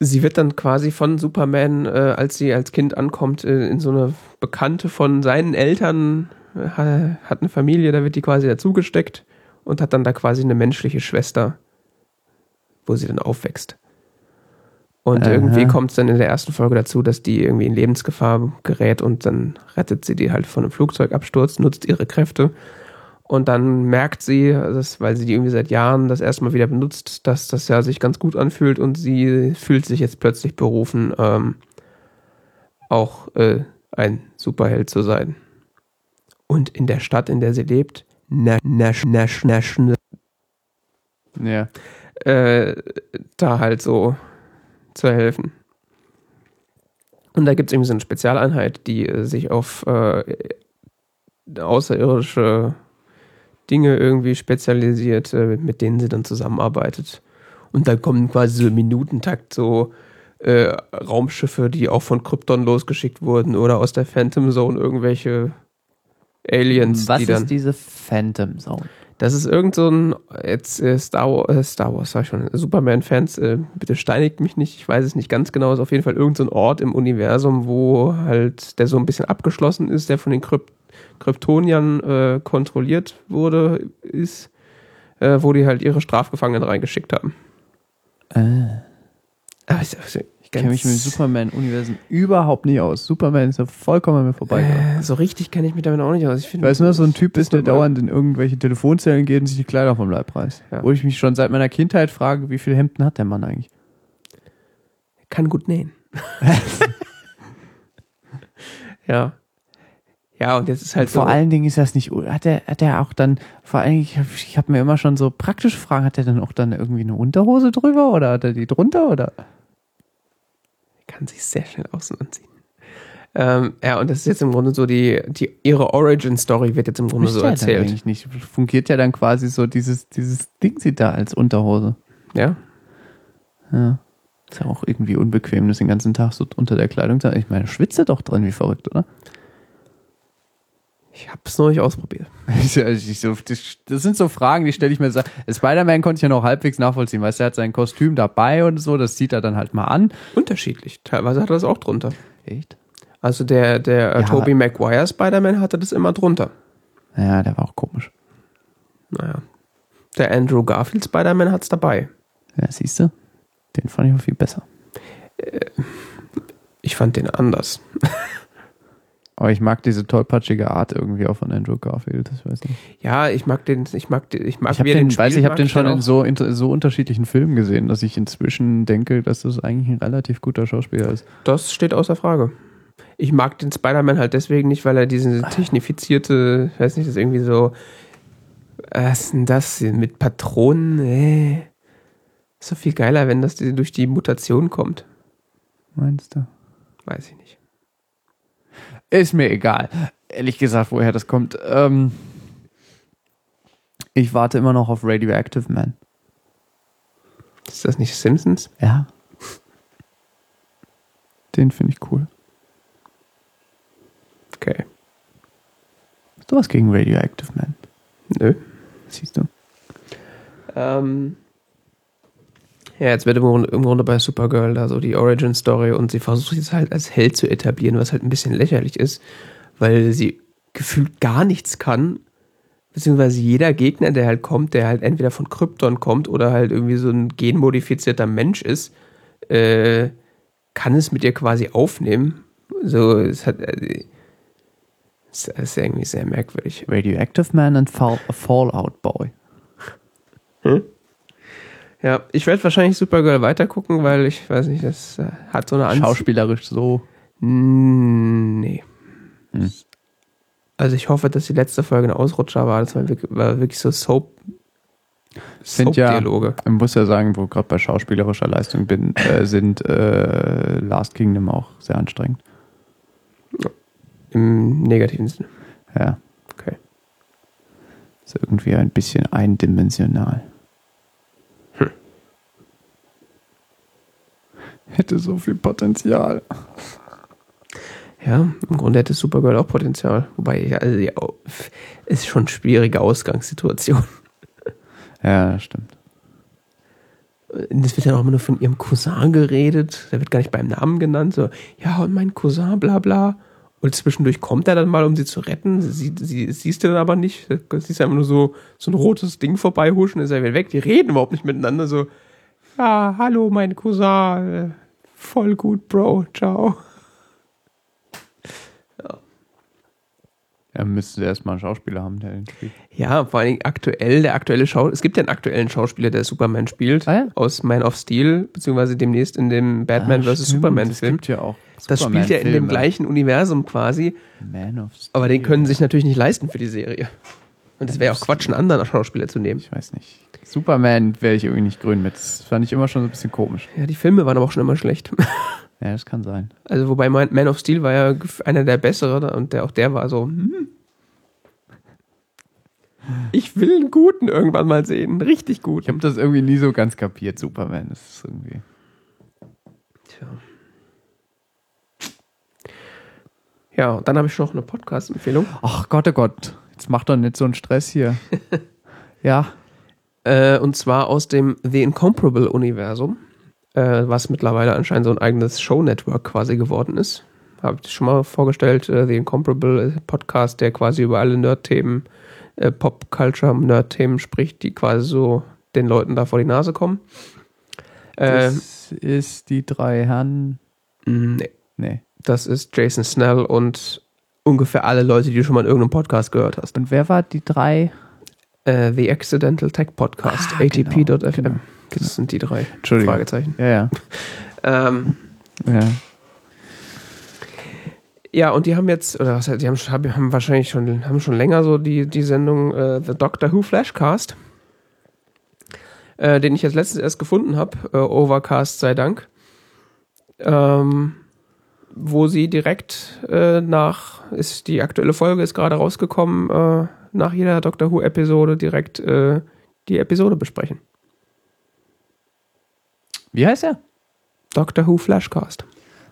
Speaker 1: sie wird dann quasi von Superman, äh, als sie als Kind ankommt, äh, in so eine Bekannte von seinen Eltern, äh, ha- hat eine Familie, da wird die quasi dazugesteckt und hat dann da quasi eine menschliche Schwester, wo sie dann aufwächst. Und
Speaker 2: Aha.
Speaker 1: irgendwie kommt es dann in der ersten Folge dazu, dass die irgendwie in Lebensgefahr gerät und dann rettet sie die halt von einem Flugzeugabsturz, nutzt ihre Kräfte und dann merkt sie, dass, weil sie die irgendwie seit Jahren das erste Mal wieder benutzt, dass das ja sich ganz gut anfühlt und sie fühlt sich jetzt plötzlich berufen, ähm, auch äh, ein Superheld zu sein. Und in der Stadt, in der sie lebt, na, nash, nash, nash,
Speaker 2: Ja.
Speaker 1: äh, da halt so zu helfen. Und da gibt es irgendwie so eine Spezialeinheit, die äh, sich auf äh, außerirdische Dinge irgendwie spezialisiert, äh, mit denen sie dann zusammenarbeitet. Und dann kommen quasi so im Minutentakt so äh, Raumschiffe, die auch von Krypton losgeschickt wurden oder aus der Phantom Zone irgendwelche Aliens,
Speaker 2: Was
Speaker 1: die
Speaker 2: ist diese Phantom Zone?
Speaker 1: Das ist irgend so ein, jetzt äh, Star, Wars, äh, Star Wars, sag ich schon, Superman-Fans, äh, bitte steinigt mich nicht, ich weiß es nicht ganz genau, ist auf jeden Fall irgend so ein Ort im Universum, wo halt, der so ein bisschen abgeschlossen ist, der von den Kryp Kryptoniern äh, kontrolliert wurde, ist, äh, wo die halt ihre Strafgefangenen reingeschickt haben.
Speaker 2: Äh,
Speaker 1: Aber ich
Speaker 2: kenne mich mit Superman-Universen überhaupt nicht aus. Superman ist ja vollkommen an mir vorbeigegangen.
Speaker 1: äh, So richtig kenne ich mich damit auch nicht aus. Ich
Speaker 2: Ich
Speaker 1: finde,
Speaker 2: weiß nur, dass so ein Typ ist, der dauernd in irgendwelche Telefonzellen geht und sich die Kleider vom Leib reißt.
Speaker 1: Ja.
Speaker 2: Wo ich mich schon seit meiner Kindheit frage, wie viele Hemden hat der Mann eigentlich?
Speaker 1: kann gut nähen. ja. Ja, und jetzt ist halt
Speaker 2: Vor
Speaker 1: so.
Speaker 2: allen Dingen ist das nicht, hat er, hat er auch dann, vor allen Dingen, ich habe hab mir immer schon so praktische Fragen, hat er dann auch dann irgendwie eine Unterhose drüber oder hat er die drunter oder?
Speaker 1: Kann sich sehr schnell außen anziehen. Ähm, ja, und das ist jetzt im Grunde so die, die ihre Origin-Story wird jetzt im Grunde
Speaker 2: Müsste
Speaker 1: so
Speaker 2: er dann
Speaker 1: erzählt.
Speaker 2: eigentlich nicht. Fungiert ja dann quasi so dieses, dieses Ding sieht da als Unterhose.
Speaker 1: Ja.
Speaker 2: Ja. Ist ja auch irgendwie unbequem, das den ganzen Tag so unter der Kleidung zu Ich meine, schwitze doch drin wie verrückt, oder?
Speaker 1: Ich habe es noch nicht ausprobiert.
Speaker 2: Das sind so Fragen, die stelle ich mir. Spider-Man konnte ich ja noch halbwegs nachvollziehen, weißt du, er hat sein Kostüm dabei und so, das zieht er dann halt mal an.
Speaker 1: Unterschiedlich. Teilweise hat er das auch drunter.
Speaker 2: Echt?
Speaker 1: Also der, der äh,
Speaker 2: Ja.
Speaker 1: Tobey Maguire Spider-Man hatte das immer drunter.
Speaker 2: Ja, der war auch komisch.
Speaker 1: Naja. Der Andrew Garfield Spider-Man hat es dabei.
Speaker 2: Ja, siehst du? Den fand ich auch viel besser.
Speaker 1: Ich fand den anders.
Speaker 2: Aber ich mag diese tollpatschige Art irgendwie auch von Andrew Garfield. Das weiß nicht.
Speaker 1: Ja, ich mag den, ich mag den, ich mag
Speaker 2: Ich den,
Speaker 1: spielt,
Speaker 2: weiß, ich habe den schon in so, in so unterschiedlichen Filmen gesehen, dass ich inzwischen denke, dass das eigentlich ein relativ guter Schauspieler ist.
Speaker 1: Das steht außer Frage. Ich mag den Spider-Man halt deswegen nicht, weil er diese technifizierte, ich weiß nicht, das ist irgendwie so, was ist denn das mit Patronen? Äh, ist doch viel geiler, wenn das durch die Mutation kommt.
Speaker 2: Meinst du?
Speaker 1: Weiß ich nicht.
Speaker 2: Ist mir egal. Ehrlich gesagt, woher das kommt. Ähm, ich warte immer noch auf Radioactive Man.
Speaker 1: Ist das nicht Simpsons?
Speaker 2: Ja. Den finde ich cool.
Speaker 1: Okay.
Speaker 2: Hast du was gegen Radioactive Man?
Speaker 1: Nö.
Speaker 2: Siehst du?
Speaker 1: Ähm, ja, jetzt wird im Grunde, im Grunde bei Supergirl da so die Origin-Story und sie versucht jetzt halt als Held zu etablieren, was halt ein bisschen lächerlich ist, weil sie gefühlt gar nichts kann, beziehungsweise jeder Gegner, der halt kommt, der halt entweder von Krypton kommt oder halt irgendwie so ein genmodifizierter Mensch ist, äh, kann es mit ihr quasi aufnehmen. So, es hat, äh, es ist irgendwie sehr merkwürdig.
Speaker 2: Radioactive Man und Fall, Fallout Boy.
Speaker 1: Ja, ich werde wahrscheinlich Supergirl weitergucken, weil ich weiß nicht, das äh, hat so eine Anzie
Speaker 2: Schauspielerisch so.
Speaker 1: Nee.
Speaker 2: Hm.
Speaker 1: Also ich hoffe, dass die letzte Folge ein Ausrutscher war. Das war wirklich, war wirklich so Soap.
Speaker 2: Sind ja-
Speaker 1: Soap-Dialoge.
Speaker 2: Ich muss ja sagen, wo gerade bei schauspielerischer Leistung bin, äh, sind äh, Last Kingdom auch sehr anstrengend.
Speaker 1: Im negativen Sinne.
Speaker 2: Ja.
Speaker 1: Okay.
Speaker 2: Ist irgendwie ein bisschen eindimensional. Hätte so viel Potenzial.
Speaker 1: Ja, im Grunde hätte Supergirl auch Potenzial. Wobei, ja, also au- ist schon eine schwierige Ausgangssituation.
Speaker 2: Ja, stimmt.
Speaker 1: Es wird ja auch immer nur von ihrem Cousin geredet. Der wird gar nicht beim Namen genannt. So, ja, und mein Cousin, bla bla. Und zwischendurch kommt er dann mal, um sie zu retten. Sie, sie siehst du dann aber nicht. Du siehst einfach nur so, so ein rotes Ding vorbeihuschen, ist er wieder weg. Die reden überhaupt nicht miteinander. So, ja, hallo, mein Cousin. Voll gut, Bro. Ciao.
Speaker 2: Ja, müsste erstmal einen Schauspieler haben, der den spielt.
Speaker 1: Ja, vor allen Dingen aktuell, der aktuelle Schau es gibt ja einen aktuellen Schauspieler, der Superman spielt,
Speaker 2: Ah ja?
Speaker 1: aus Man of Steel, beziehungsweise demnächst in dem Batman
Speaker 2: Ah,
Speaker 1: vs.
Speaker 2: stimmt,
Speaker 1: Superman
Speaker 2: Es
Speaker 1: Film.
Speaker 2: gibt ja auch.
Speaker 1: Das spielt ja in dem gleichen Universum quasi,
Speaker 2: Man of Steel.
Speaker 1: aber den können sie sich natürlich nicht leisten für die Serie. Und es wäre auch Quatsch, einen anderen Schauspieler zu nehmen.
Speaker 2: Ich weiß nicht. Superman wäre ich irgendwie nicht grün mit. Das fand ich immer schon so ein bisschen komisch.
Speaker 1: Ja, die Filme waren aber auch schon immer schlecht.
Speaker 2: Ja, das kann sein.
Speaker 1: Also wobei Man Man of Steel war ja einer der besseren und der, auch der war so, hm. Ich will einen guten irgendwann mal sehen, richtig gut.
Speaker 2: Ich habe das irgendwie nie so ganz kapiert, Superman. Das ist irgendwie.
Speaker 1: Tja. Ja, und dann habe ich noch eine Podcast-Empfehlung.
Speaker 2: Ach Gott, oh Gott. Jetzt mach doch nicht so einen Stress hier. ja.
Speaker 1: Äh, und zwar aus dem The Incomparable-Universum, äh, was mittlerweile anscheinend so ein eigenes Show-Network quasi geworden ist. Habe ich schon mal vorgestellt, äh, The Incomparable ein Podcast, der quasi über alle Nerd-Themen, äh, Pop-Culture-Nerd-Themen spricht, die quasi so den Leuten da vor die Nase kommen. Äh,
Speaker 2: Das ist die drei Herren.
Speaker 1: nee,
Speaker 2: Nee.
Speaker 1: das ist Jason Snell und ungefähr alle Leute, die du schon mal in irgendeinem Podcast gehört hast.
Speaker 2: Und wer war die drei?
Speaker 1: Äh, The Accidental Tech Podcast,
Speaker 2: Ah,
Speaker 1: ATP.fm.
Speaker 2: genau, genau,
Speaker 1: Das sind die drei
Speaker 2: Entschuldigung.
Speaker 1: Fragezeichen.
Speaker 2: Ja, ja.
Speaker 1: Ähm,
Speaker 2: ja.
Speaker 1: ja, und die haben jetzt, oder was die haben, haben haben wahrscheinlich schon, haben schon länger so die, die Sendung äh, The Doctor Who Flashcast, äh, den ich jetzt letztens erst gefunden habe, äh, Overcast sei Dank, ähm, wo sie direkt äh, nach, ist die aktuelle Folge ist gerade rausgekommen, äh, nach jeder Doctor Who Episode direkt äh, die Episode besprechen.
Speaker 2: Wie heißt er?
Speaker 1: Doctor Who Flashcast.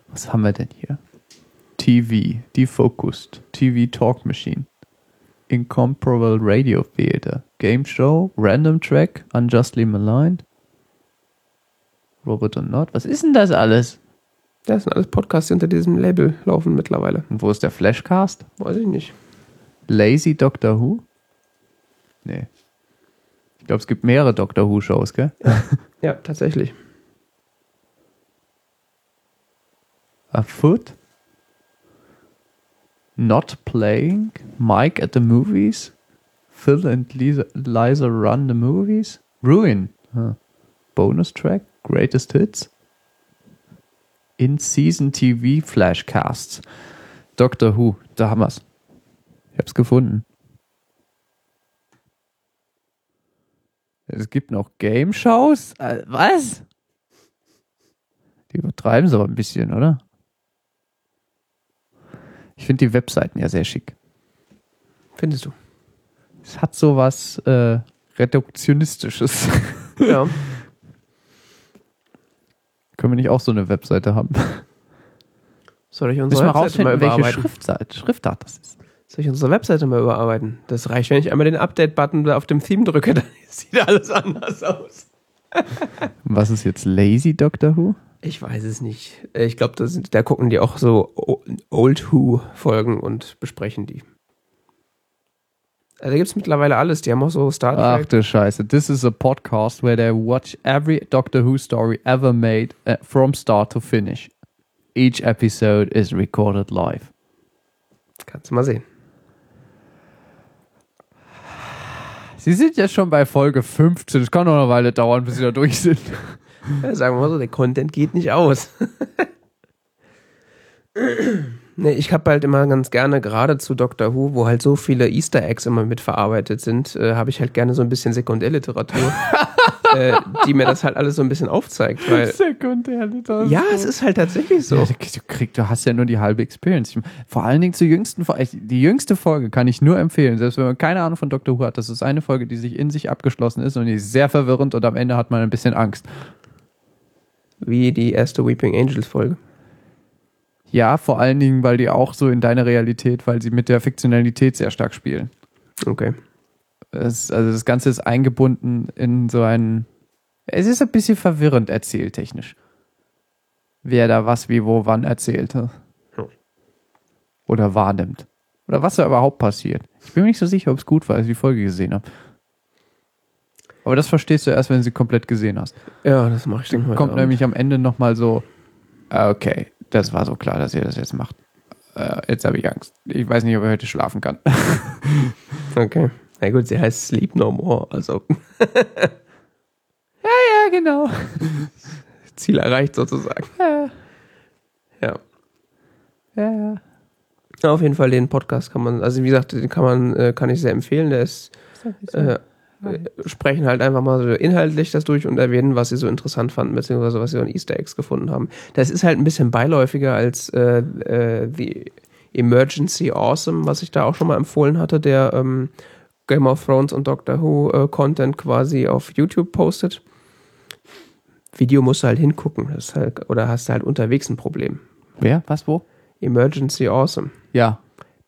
Speaker 2: Was haben wir denn hier? TV, Defocused, TV Talk Machine, Incomparable Radio Theater, Game Show, Random Track, Unjustly Maligned, Robot und Not. Was ist denn das alles?
Speaker 1: Das sind alles Podcasts, die unter diesem Label laufen mittlerweile.
Speaker 2: Und wo ist der Flashcast?
Speaker 1: Weiß ich nicht.
Speaker 2: Lazy Doctor Who? Nee. Ich glaube, es gibt mehrere Doctor Who Shows, gell?
Speaker 1: Ja, tatsächlich.
Speaker 2: A foot? Not playing? Mike at the movies? Phil and Lisa, Liza run the movies? Ruin? Huh. Bonus track? Greatest hits? In season TV flashcasts. Doctor Who, da haben wir's. Ich hab's gefunden. Es gibt noch Game-Shows? Äh, was? Die übertreiben es aber ein bisschen, oder? Ich finde die Webseiten ja sehr schick.
Speaker 1: Findest du?
Speaker 2: Es hat so was äh, Reduktionistisches.
Speaker 1: Ja.
Speaker 2: Können wir nicht auch so eine Webseite haben?
Speaker 1: Soll ich
Speaker 2: Müssen
Speaker 1: unsere
Speaker 2: wir
Speaker 1: Webseite mal
Speaker 2: rausfinden, welche
Speaker 1: überarbeiten?
Speaker 2: Schriftart, Schriftart das ist.
Speaker 1: Soll ich unsere Webseite mal überarbeiten? Das reicht, wenn ich einmal den Update-Button da auf dem Theme drücke, dann sieht alles anders aus.
Speaker 2: Was ist jetzt Lazy Doctor Who?
Speaker 1: Ich weiß es nicht. Ich glaube, da, gucken die auch so Old Who-Folgen und besprechen die. Also da gibt es mittlerweile alles. Die haben auch so Star
Speaker 2: Ach
Speaker 1: Trek.
Speaker 2: du Scheiße. This is a podcast where they watch every Doctor Who story ever made uh, from start to finish. Each episode is recorded live.
Speaker 1: Kannst du mal sehen.
Speaker 2: Sie sind ja schon bei Folge 15. Es kann noch eine Weile dauern, bis sie da durch sind.
Speaker 1: Ja, sagen wir mal so, der Content geht nicht aus. nee, ich habe halt immer ganz gerne, gerade zu Doctor Who, wo halt so viele Easter Eggs immer mitverarbeitet sind, äh, habe ich halt gerne so ein bisschen Sekundärliteratur, äh, die mir das halt alles so ein bisschen aufzeigt. Weil,
Speaker 2: Sekundärliteratur.
Speaker 1: ja, es ist halt tatsächlich so.
Speaker 2: Ja, du, du, krieg, du hast ja nur die halbe Experience. Vor allen Dingen zur jüngsten Folge. Die jüngste Folge kann ich nur empfehlen, selbst wenn man keine Ahnung von Doctor Who hat. Das ist eine Folge, die sich in sich abgeschlossen ist und die ist sehr verwirrend und am Ende hat man ein bisschen Angst.
Speaker 1: Wie die erste Weeping Angels Folge.
Speaker 2: Ja, vor allen Dingen, weil die auch so in deine Realität, weil sie mit der Fiktionalität sehr stark spielen.
Speaker 1: Okay.
Speaker 2: Es, also das Ganze ist eingebunden in so ein. Es ist ein bisschen verwirrend erzählt, technisch. Wer da was, wie, wo, wann erzählt.
Speaker 1: Hm.
Speaker 2: Oder wahrnimmt. Oder was da überhaupt passiert. Ich bin mir nicht so sicher, ob es gut war, als ich die Folge gesehen habe. Aber das verstehst du erst, wenn du sie komplett gesehen hast.
Speaker 1: Ja, das mache ich dann
Speaker 2: Kommt
Speaker 1: Abend.
Speaker 2: nämlich am Ende nochmal so, ah, okay, das war so klar, dass ihr das jetzt macht. Äh, jetzt habe ich Angst. Ich weiß nicht, ob ich heute schlafen kann.
Speaker 1: Okay. Na gut, sie heißt Sleep No More, also
Speaker 2: ja, genau.
Speaker 1: Ziel erreicht sozusagen.
Speaker 2: Ja,
Speaker 1: Ja.
Speaker 2: ja, ja.
Speaker 1: Ja, auf jeden Fall den Podcast kann man, also wie gesagt, den kann man, äh, kann ich sehr empfehlen. Der ist, äh, äh, sprechen halt einfach mal so inhaltlich das durch und erwähnen, was sie so interessant fanden, beziehungsweise was sie an Easter Eggs gefunden haben. Das ist halt ein bisschen beiläufiger als äh, äh, The Emergency Awesome, was ich da auch schon mal empfohlen hatte, der ähm, Game of Thrones und Doctor Who äh, Content quasi auf YouTube postet. Video musst du halt hingucken, das halt, oder hast du halt unterwegs ein Problem.
Speaker 2: Wer? Was, wo?
Speaker 1: Emergency Awesome.
Speaker 2: Ja.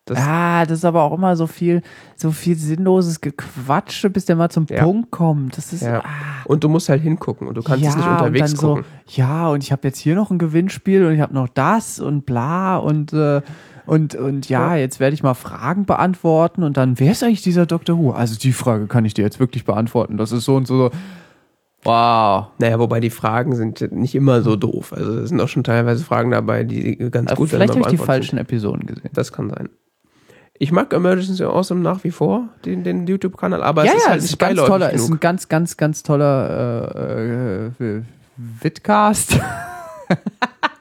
Speaker 1: Das-
Speaker 2: ah, das ist aber auch immer so viel, so viel sinnloses Gequatsche, bis der mal zum
Speaker 1: Ja.
Speaker 2: Punkt kommt. Das ist
Speaker 1: Ja.
Speaker 2: ah,
Speaker 1: Und du musst halt hingucken und du kannst es nicht unterwegs
Speaker 2: und dann
Speaker 1: gucken.
Speaker 2: so, ja, und ich habe jetzt hier noch ein Gewinnspiel und ich habe noch das und bla und äh, und und ja, jetzt werde ich mal Fragen beantworten und dann wer ist eigentlich dieser Dr. Who? Also die Frage kann ich dir jetzt wirklich beantworten. Das ist so und so. Wow.
Speaker 1: Naja, wobei die Fragen sind nicht immer so doof. Also es sind auch schon teilweise Fragen dabei, die ganz
Speaker 2: Also
Speaker 1: gut
Speaker 2: vielleicht
Speaker 1: dann
Speaker 2: habe ich die falschen Episoden gesehen.
Speaker 1: sind. Das kann sein. Ich mag Emergency Awesome nach wie vor, den, den YouTube-Kanal, aber
Speaker 2: ja,
Speaker 1: es ist
Speaker 2: ja,
Speaker 1: halt
Speaker 2: es ist ganz toller, es ist ein
Speaker 1: genug.
Speaker 2: ganz, ganz, ganz toller äh, äh, Vidcast.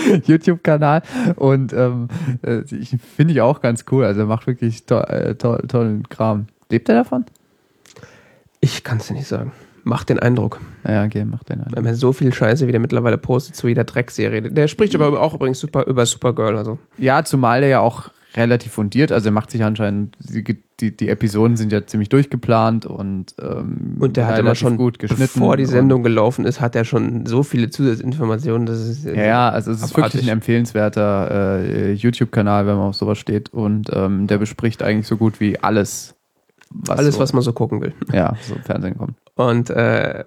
Speaker 2: YouTube-Kanal und ähm, äh, ich finde ich auch ganz cool. Also er macht wirklich to äh, to tollen Kram. Lebt er davon?
Speaker 1: Ich kann es dir nicht sagen. Macht den Eindruck.
Speaker 2: Ja, okay, macht den einen.
Speaker 1: Wenn man so viel Scheiße, wie der mittlerweile postet zu jeder Dreckserie. Der spricht aber auch übrigens super über Supergirl. Also
Speaker 2: Ja, zumal er ja auch relativ fundiert, also er macht sich anscheinend, die, die, die Episoden sind ja ziemlich durchgeplant und ähm,
Speaker 1: Und der hat immer schon,
Speaker 2: gut geschnitten.
Speaker 1: bevor die Sendung gelaufen ist, hat er schon so viele Zusatzinformationen, dass es
Speaker 2: Ja, ja, also es ist wirklich ein empfehlenswerter äh, YouTube-Kanal, wenn man auf sowas steht. Und ähm, der bespricht eigentlich so gut wie alles. Was
Speaker 1: alles,
Speaker 2: so,
Speaker 1: was man so gucken will.
Speaker 2: ja, so im Fernsehen kommt.
Speaker 1: Und äh,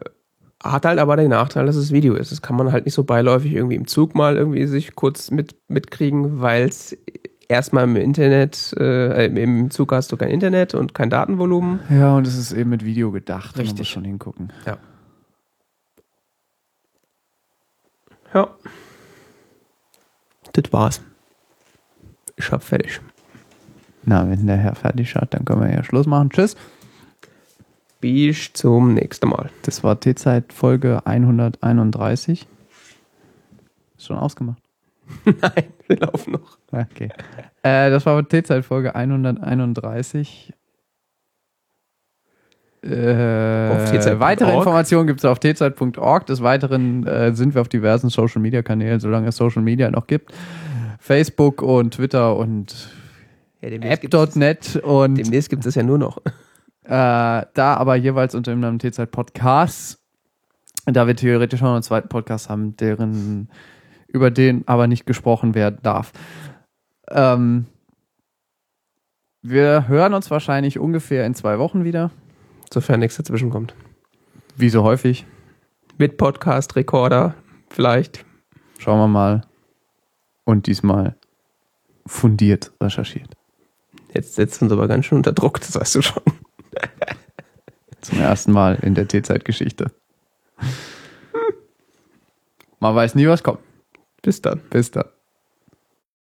Speaker 1: hat halt aber den Nachteil, dass es Video ist. Das kann man halt nicht so beiläufig irgendwie im Zug mal irgendwie sich kurz mit, mitkriegen, weil es erstmal im Internet, äh, im Zug hast du kein Internet und kein Datenvolumen.
Speaker 2: Ja, und es ist eben mit Video gedacht. Man
Speaker 1: Richtig.
Speaker 2: muss schon hingucken.
Speaker 1: Ja. das war's. Ich hab fertig.
Speaker 2: Na, wenn der Herr fertig hat, dann können wir ja Schluss machen. Tschüss.
Speaker 1: Bis zum nächsten Mal.
Speaker 2: Das war T-Zeit Folge 131. Ist schon ausgemacht.
Speaker 1: Nein, wir laufen noch.
Speaker 2: Okay. äh, das war T-Zeit Folge 131. Äh, weitere Informationen gibt es auf tzeit.org. Des Weiteren äh, sind wir auf diversen Social Media Kanälen, solange es Social Media noch gibt. Facebook und Twitter und
Speaker 1: Ja,
Speaker 2: app.net und
Speaker 1: Demnächst gibt es ja nur noch.
Speaker 2: äh, da aber jeweils unter dem Namen T-Zeit Podcast. Da wir theoretisch noch einen zweiten Podcast haben, deren, über den aber nicht gesprochen werden darf. Ähm, wir hören uns wahrscheinlich ungefähr in zwei Wochen wieder.
Speaker 1: Sofern nichts dazwischen kommt.
Speaker 2: Wie so häufig.
Speaker 1: Mit Podcast, Recorder, vielleicht.
Speaker 2: Schauen wir mal. Und diesmal fundiert recherchiert.
Speaker 1: Jetzt setzt uns aber ganz schön unter Druck, das weißt du schon.
Speaker 2: Zum ersten Mal in der T-Zeit-Geschichte. Man weiß nie, was kommt.
Speaker 1: Bis dann.
Speaker 2: Bis dann.